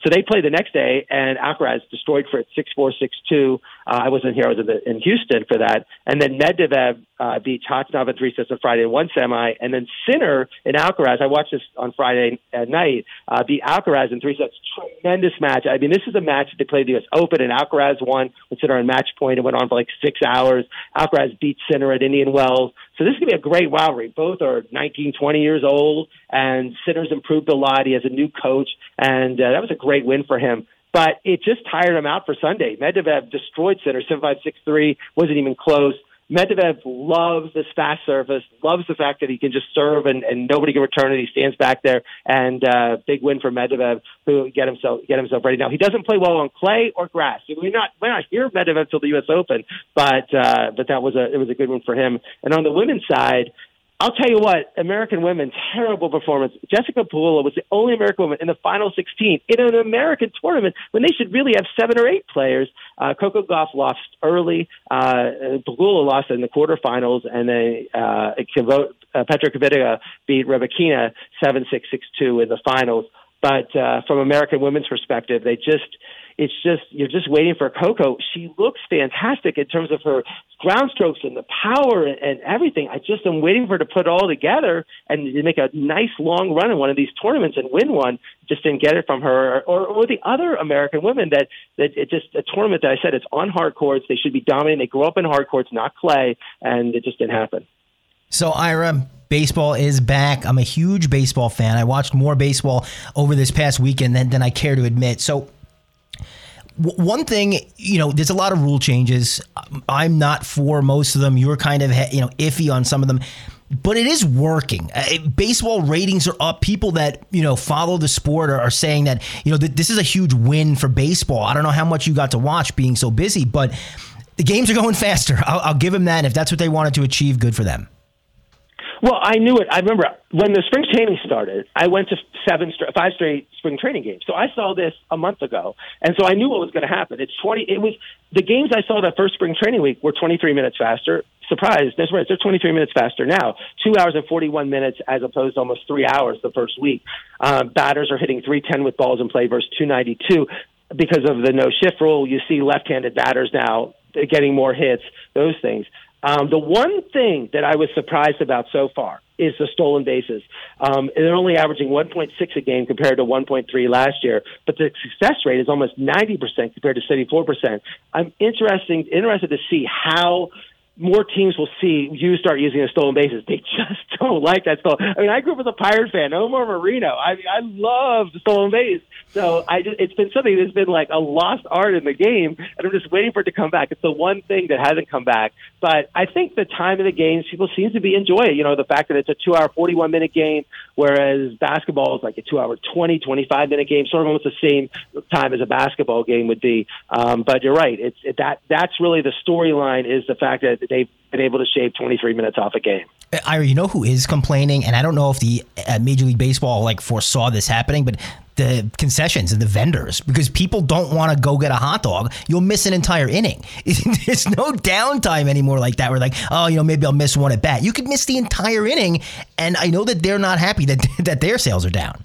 So they play the next day, and Alcaraz destroyed Fritz six four six two. Uh, I wasn't here; I was in, the, in Houston for that. And then Medvedev uh, beat Khachanov in three sets on Friday in one semi, and then Sinner and Alcaraz. I watched this on Friday at night. Uh, beat Alcaraz in three sets. Tremendous match. I mean, this is a match that they played the U.S. Open, and Alcaraz won. With Sinner on match point. It went on for like six hours. Alcaraz beat Sinner at Indian Wells. So this is going to be a great rivalry. Both are 19, 20 years old, and Sinner's improved a lot. He has a new coach, and uh, that was a great win for him. But it just tired him out for Sunday. Medvedev destroyed Sinner, 7 5 6 3, wasn't even close. Medvedev loves this fast service, loves the fact that he can just serve and, and nobody can return it. He stands back there, and uh, big win for Medvedev, who get himself get himself ready. Now he doesn't play well on clay or grass. We're not we're not hear Medvedev until the U.S. Open, but uh, but that was a it was a good one for him. And on the women's side, I'll tell you what, American women, terrible performance. Jessica Pegula was the only American woman in the final 16 in an American tournament when they should really have seven or eight players. Uh, Coco Gauff lost early. Uh, Pegula lost in the quarterfinals, and then uh, uh, Petra Kvitova beat Rybakina 7-6, 6-2 in the finals. But uh, from American women's perspective, they just it's just you're just waiting for Coco. She looks fantastic in terms of her ground strokes and the power and everything. I just am waiting for her to put it all together and make a nice long run in one of these tournaments and win one. Just didn't get it from her or, or the other American women that that it just a tournament that I said it's on hard courts. They should be dominating. They grew up in hard courts, not clay, and it just didn't happen. So Ira, baseball is back. I'm a huge baseball fan. I watched more baseball over this past weekend than, than I care to admit. So one thing, you know, there's a lot of rule changes. I'm not for most of them. You're kind of, you know, iffy on some of them, but it is working. Uh, baseball ratings are up. People that you know follow the sport are, saying that you know th- this is a huge win for baseball. I don't know how much you got to watch being so busy, but the games are going faster. I'll, I'll give them that. If that's what they wanted to achieve, good for them. Well, I knew it. I remember when the spring training started. I went to seven, five straight spring training games. So I saw this a month ago, and so I knew what was going to happen. It's twenty. It was the games I saw that first spring training week were twenty three minutes faster. Surprise! That's right. They're twenty three minutes faster now. Two hours and forty one minutes as opposed to almost three hours the first week. Um, batters are hitting three ten with balls in play versus two ninety two because of the no shift rule. You see left handed batters now getting more hits, those things. Um, the one thing that I was surprised about so far is the stolen bases. Um, they're only averaging 1.6 a game compared to 1.3 last year, but the success rate is almost 90% compared to 74%. I'm interesting, interested to see how more teams will see you start using the stolen bases. They just don't like that stolen. I mean, I grew up as a Pirate fan. Omar Moreno. I I love the stolen base. So I just, it's been something that's been like a lost art in the game, and I'm just waiting for it to come back. It's the one thing that hasn't come back. But I think the time of the games, people seem to be enjoying. You know, the fact that it's a two-hour, 41-minute game, whereas basketball is like a two-hour, 20, 25-minute game, sort of almost the same time as a basketball game would be. Um, but you're right. It's it, that that's really the storyline is the fact that they've been able to shave 23 minutes off a game. Ira, you know who is complaining, and I don't know if the uh, Major League Baseball like foresaw this happening, but the concessions and the vendors because people don't want to go get a hot dog. You'll miss an entire inning. There's no downtime anymore like that. We're like, oh, you know, maybe I'll miss one at bat. You could miss the entire inning, and I know that they're not happy that that their sales are down.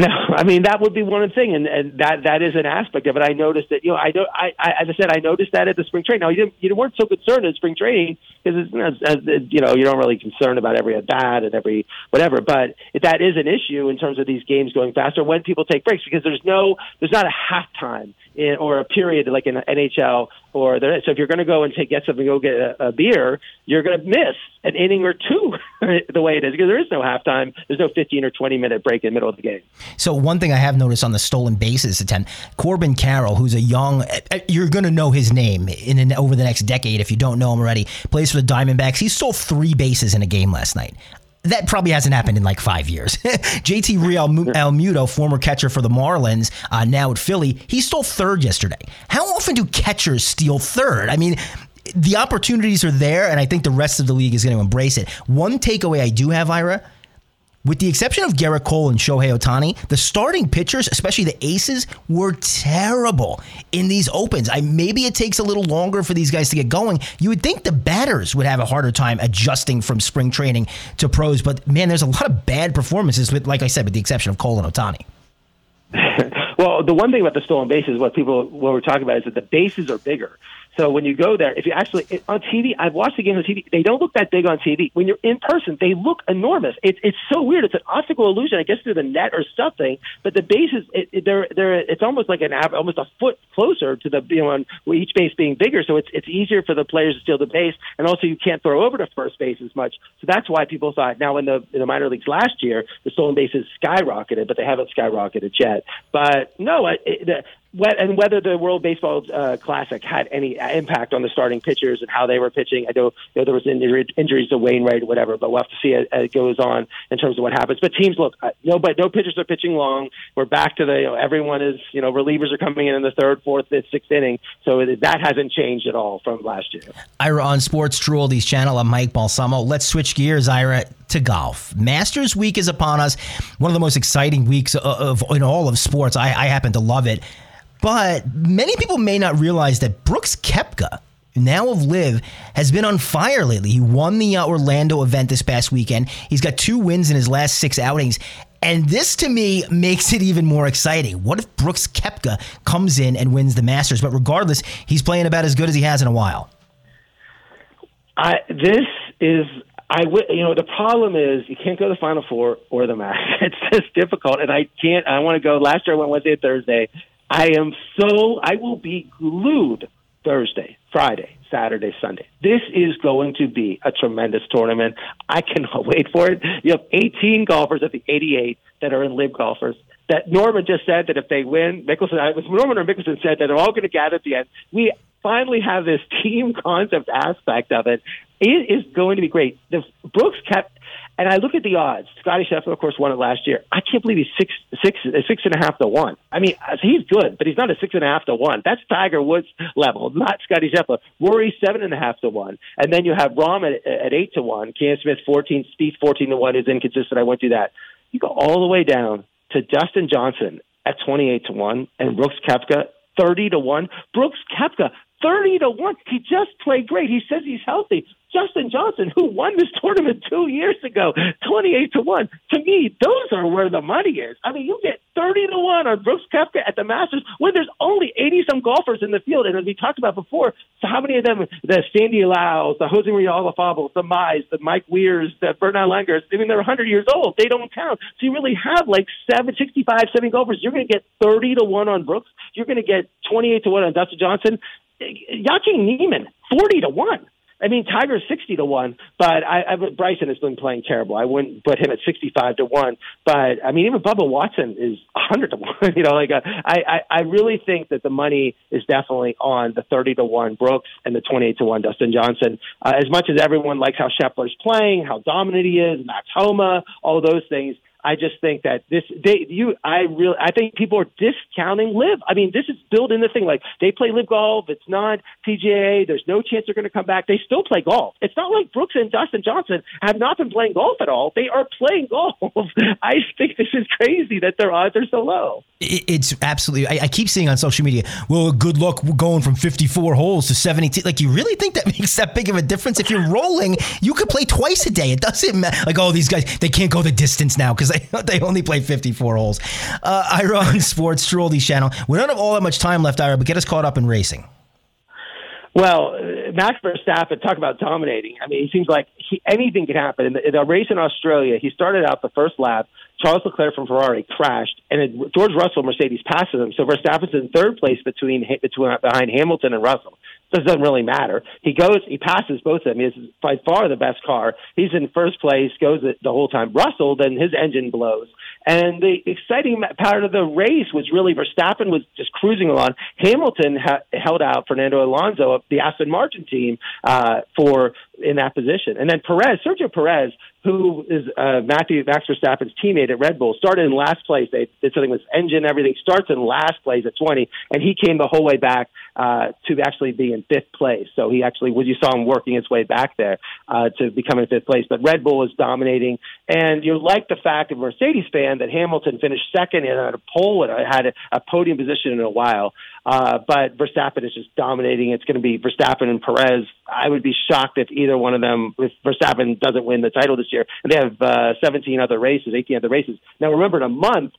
No, I mean that would be one thing, and, and that that is an aspect of it. I noticed that you know I know I, I as I said I noticed that at the spring training. Now you didn't you weren't so concerned in spring training because it's you know you don't really concerned about every at bat and every whatever, but that is an issue in terms of these games going faster when people take breaks because there's no there's not a halftime in, or a period like in NHL or so if you're going to go and take get something, go get a, a beer, you're going to miss an inning or two the way it is because there is no halftime. There's no 15 or 20 minute break in the middle of the game. So one thing I have noticed on the stolen bases attempt, Corbin Carroll, who's a young, uh, uh, you're going to know his name in an, over the next decade if you don't know him already. Plays for the Diamondbacks. He stole three bases in a game last night that probably hasn't happened in like five years. JT Real Realmuto, former catcher for the Marlins, uh, now at Philly, he stole third yesterday. How often do catchers steal third? I mean, the opportunities are there, and I think the rest of the league is going to embrace it. One takeaway I do have, Ira, with the exception of Gerrit Cole and Shohei Ohtani, the starting pitchers, especially the aces, were terrible in these opens. I maybe it takes a little longer for these guys to get going. You would think the batters would have a harder time adjusting from spring training to pros, but man, there's a lot of bad performances with, like I said, with the exception of Cole and Ohtani. well, the one thing about the stolen bases, what people what we're talking about is that the bases are bigger. So when you go there, if you actually on TV, I've watched the games on TV. They don't look that big on TV. When you're in person, they look enormous. It's it's so weird. It's an optical illusion, I guess, through the net or something. But the bases, it, it, they're they're it's almost like an almost a foot closer to the you know on each base being bigger. So it's it's easier for the players to steal the base, and also you can't throw over to first base as much. So that's why people thought. Now in the in the minor leagues last year, the stolen bases skyrocketed, but they haven't skyrocketed yet. But no, it, it, and whether the World Baseball uh, Classic had any impact on the starting pitchers and how they were pitching. I know, you know there was injuries to Wainwright, or whatever, but we'll have to see as it goes on in terms of what happens. But teams look, uh, no, but no pitchers are pitching long. We're back to the you know, everyone is you know relievers are coming in in the third, fourth, fifth, sixth inning, so that hasn't changed at all from last year. Ira on Sports True Oldies channel. I'm Mike Balsamo. Let's switch gears, Ira, to golf. Masters Week is upon us. One of the most exciting weeks of, of in all of sports. I, I happen to love it. But many people may not realize that Brooks Koepka, now of LIV, has been on fire lately. He won the uh, Orlando event this past weekend. He's got two wins in his last six outings. And this to me makes it even more exciting. What if Brooks Koepka comes in and wins the Masters? But regardless, he's playing about as good as he has in a while. I, this is I w- you know the problem is you can't go to the Final Four or the Masters. It's just difficult, and I can't. I want to go. Last year I went Wednesday and Thursday. I am so, I will be glued Thursday, Friday, Saturday, Sunday. This is going to be a tremendous tournament. I cannot wait for it. You have 18 golfers at the 88 that are in LIV golfers. That Norman just said that if they win, Mickelson, I was Norman or Mickelson said that they're all going to gather at the end. We finally have this team concept aspect of it. It is going to be great. The Brooks kept and I look at the odds. Scottie Scheffler, of course, won it last year. I can't believe he's six, six, six and a half to one. I mean, uh, he's good, but he's not a six and a half to one. That's Tiger Woods level, not Scottie Scheffler. Rory seven and a half to one, and then you have Rahm at, at eight to one. Cam Smith fourteen, Spieth fourteen to one is inconsistent. I went through that. You go all the way down to Dustin Johnson at twenty eight to one, and Brooks Koepka thirty to one. Brooks Koepka 30 to 1. He just played great. He says he's healthy. Dustin Johnson, who won this tournament two years ago, 28 to 1. To me, those are where the money is. I mean, you get 30 to 1 on Brooks Koepka at the Masters when there's only 80 some golfers in the field. And as we talked about before, so how many of them, the Sandy Lyles, the Jose Maria Olazabals, the Mize, the Mike Weirs, the Bernard Langers, I mean, they're 100 years old. They don't count. So you really have like seven, 65, 70 golfers. You're going to get 30 to 1 on Brooks. You're going to get 28 to 1 on Dustin Johnson. Joaquin Niemann, 40 to 1. I mean, Tiger's sixty to one, but I, I Bryson has been playing terrible. I wouldn't put him at sixty-five to one. But I mean, even Bubba Watson is hundred to one. you know, like uh, I, I, I really think that the money is definitely on the thirty to one Brooks and the twenty-eight to one Dustin Johnson. Uh, as much as everyone likes how Scheffler's playing, how dominant he is, Max Homa, all those things. I just think that this they you I really I think people are discounting LIV. I mean, this is built in the thing. Like they play LIV golf. It's not PGA. There's no chance they're going to come back. They still play golf. It's not like Brooks and Dustin Johnson have not been playing golf at all. They are playing golf. I think this is crazy that their odds are so low. It's absolutely. I, I keep seeing on social media. Well, good luck going from 54 holes to 72. Like, you really think that makes that big of a difference? If you're rolling, you could play twice a day. It doesn't matter. Like, oh, these guys they can't go the distance now because they, they only play 54 holes. Uh, Ira on Sports, True Channel. We don't have all that much time left, Ira, but get us caught up in racing. Well, uh, Max Verstappen, talk about dominating. I mean, it seems like he, anything can happen. In the, in the race in Australia, he started out the first lap. Charles Leclerc from Ferrari crashed, and it, George Russell Mercedes passes him. So Verstappen's in third place between, between behind Hamilton and Russell doesn't really matter. He goes, he passes both of them. He's by far the best car. He's in first place, goes the whole time. Russell, then his engine blows. And the exciting part of the race was really Verstappen was just cruising along. Hamilton ha- held out Fernando Alonso of the Aston Martin team uh, for in that position. And then Perez, Sergio Perez, who is uh, Matthew Max Verstappen's teammate at Red Bull, started in last place. They did something with engine, everything. Starts in last place at 20, and he came the whole way back uh, to actually be in fifth place. So he actually, was you saw him working his way back there uh, to become in fifth place. But Red Bull is dominating, and you like the fact of Mercedes fan that Hamilton finished second and had a pole and had a, a podium position in a while. Uh, but Verstappen is just dominating. It's going to be Verstappen and Perez. I would be shocked if either one of them, if Verstappen doesn't win the title this year. And they have uh, 17 other races, 18 other races. Now, remember, in a month,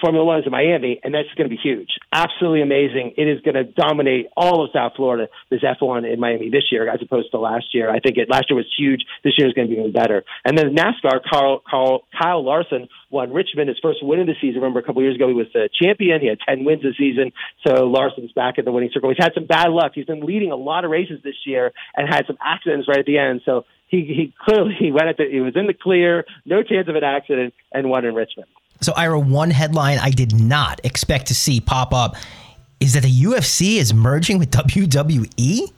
Formula One is in Miami, and that's going to be huge. Absolutely amazing. It is going to dominate all of South Florida, this F1 in Miami this year, as opposed to last year. I think it last year was huge. This year is going to be even better. And then NASCAR, Carl, Carl, Kyle Larson won Richmond, his first win of the season. Remember, a couple years ago, he was the champion. He had 10 wins this season. So Larson's back in the winning circle. He's had some bad luck. He's been leading a lot of races this year and had some accidents right at the end. So he, he clearly went at the, he was in the clear, no chance of an accident, and won in Richmond. So, Ira, one headline I did not expect to see pop up is that the UFC is merging with WWE.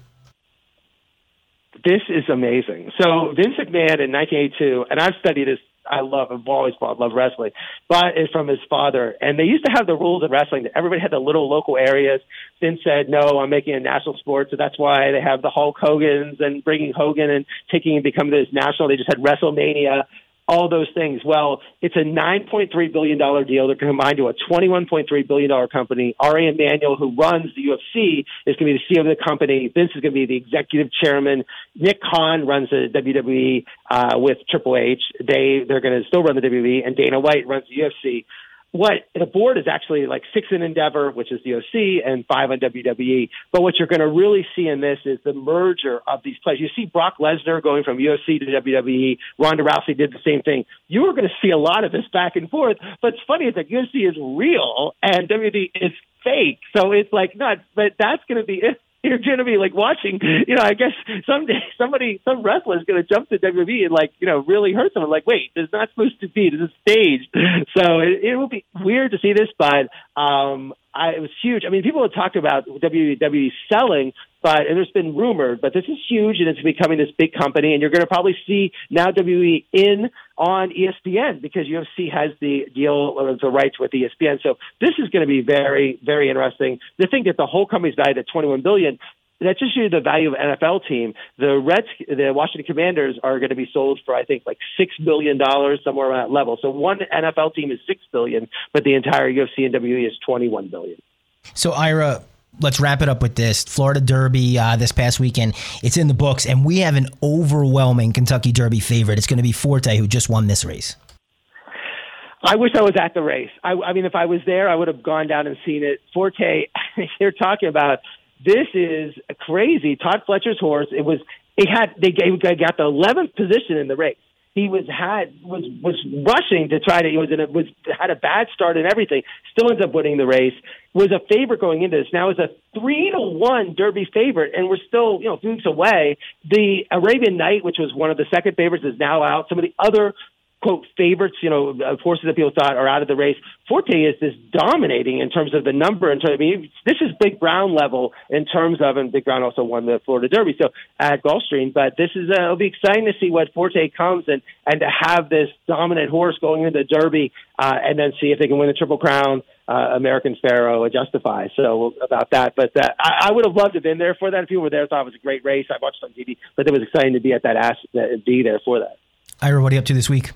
This is amazing. So, Vince McMahon in 1982, and I've studied this. I love, I've always loved wrestling, but it's from his father. And they used to have the rules of wrestling that everybody had the little local areas. Vince said, no, I'm making a national sport. So that's why they have the Hulk Hogan's and bringing Hogan and taking and becoming this national. They just had WrestleMania all those things. Well, it's a $9.3 billion deal. They're combined to a $21.3 billion company. Ari Emanuel, who runs the UFC, is going to be the CEO of the company. Vince is going to be the executive chairman. Nick Khan runs the WWE uh, with Triple H. They, they're going to still run the WWE, and Dana White runs the UFC what the board is actually like six in Endeavor, which is the OC, and five on WWE. But what you're going to really see in this is the merger of these players. You see Brock Lesnar going from UFC to WWE. Ronda Rousey did the same thing. You are going to see a lot of this back and forth. But it's funny that UFC is real and WWE is fake. So it's like nuts. But that's going to be it you're going to be like watching, you know, I guess someday somebody, some wrestler is going to jump to WWE and like, you know, really hurt someone. Like, wait, this is not supposed to be. This is staged. So it, it will be weird to see this, but um, I, it was huge. I mean, people have talked about WWE selling, but and there's been rumored, but this is huge and it's becoming this big company, and you're going to probably see now WWE in on ESPN because UFC has the deal or the rights with ESPN. So this is going to be very, very interesting. The thing that the whole company's valued at 21 billion that's just the value of an NFL team. The Reds, the Washington Commanders, are going to be sold for I think like six billion dollars, somewhere around that level. So one NFL team is six billion, but the entire UFC and WWE is twenty one billion. So Ira, let's wrap it up with this Florida Derby uh, this past weekend. It's in the books, and we have an overwhelming Kentucky Derby favorite. It's going to be Forte, who just won this race. I wish I was at the race. I, I mean, if I was there, I would have gone down and seen it. Forte, you're talking about this is crazy. Todd Pletcher's horse. It was. It had. They gave, got the 11th position in the race he was had was was rushing to try to he was in a, was had a bad start and everything. Still ends up winning the race. Was a favorite going into this. Now is a three to one Derby favorite, and we're still you know weeks away. The Arabian Knight, which was one of the second favorites, is now out. Some of the other quote favorites, you know, horses that people thought are out of the race. Forte is this dominating in terms of the number. In terms, I mean, this is Big Brown level in terms of, and Big Brown also won the Florida Derby, so at Gulfstream. But this is, uh, it'll be exciting to see what Forte comes and and to have this dominant horse going into the Derby, uh, and then see if they can win the Triple Crown. Uh, American Pharoah, Justify. So about that, but uh, I, I would have loved to have been there for that. If people were there, I thought it was a great race. I watched on TV, but it was exciting to be at that ass, be there for that. Ira, what are you up to this week?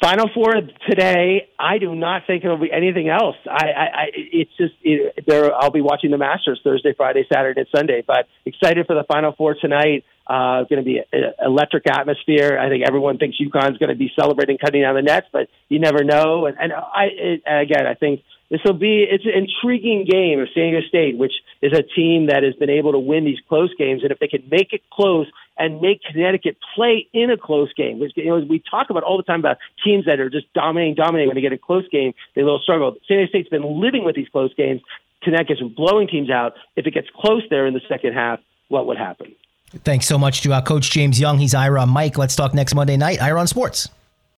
Final four today. I do not think it'll be anything else. I, I, I it's just it, there. I'll be watching the Masters Thursday, Friday, Saturday, and Sunday. But excited for the Final Four tonight. Uh, going to be an electric atmosphere. I think everyone thinks UConn's going to be celebrating cutting down the nets, but you never know. And, and I, it, again, I think this will be it's an intriguing game of San Diego State, which is a team that has been able to win these close games, and if they can make it close and make Connecticut play in a close game, which you know we talk about all the time about teams that are just dominating, dominating when they get a close game, they will struggle. San Diego State's been living with these close games. Connecticut's been blowing teams out. If it gets close there in the second half, what would happen? Thanks so much to uh, Coach James Young. He's Ira Mike. Let's talk next Monday night. Ira on Sports.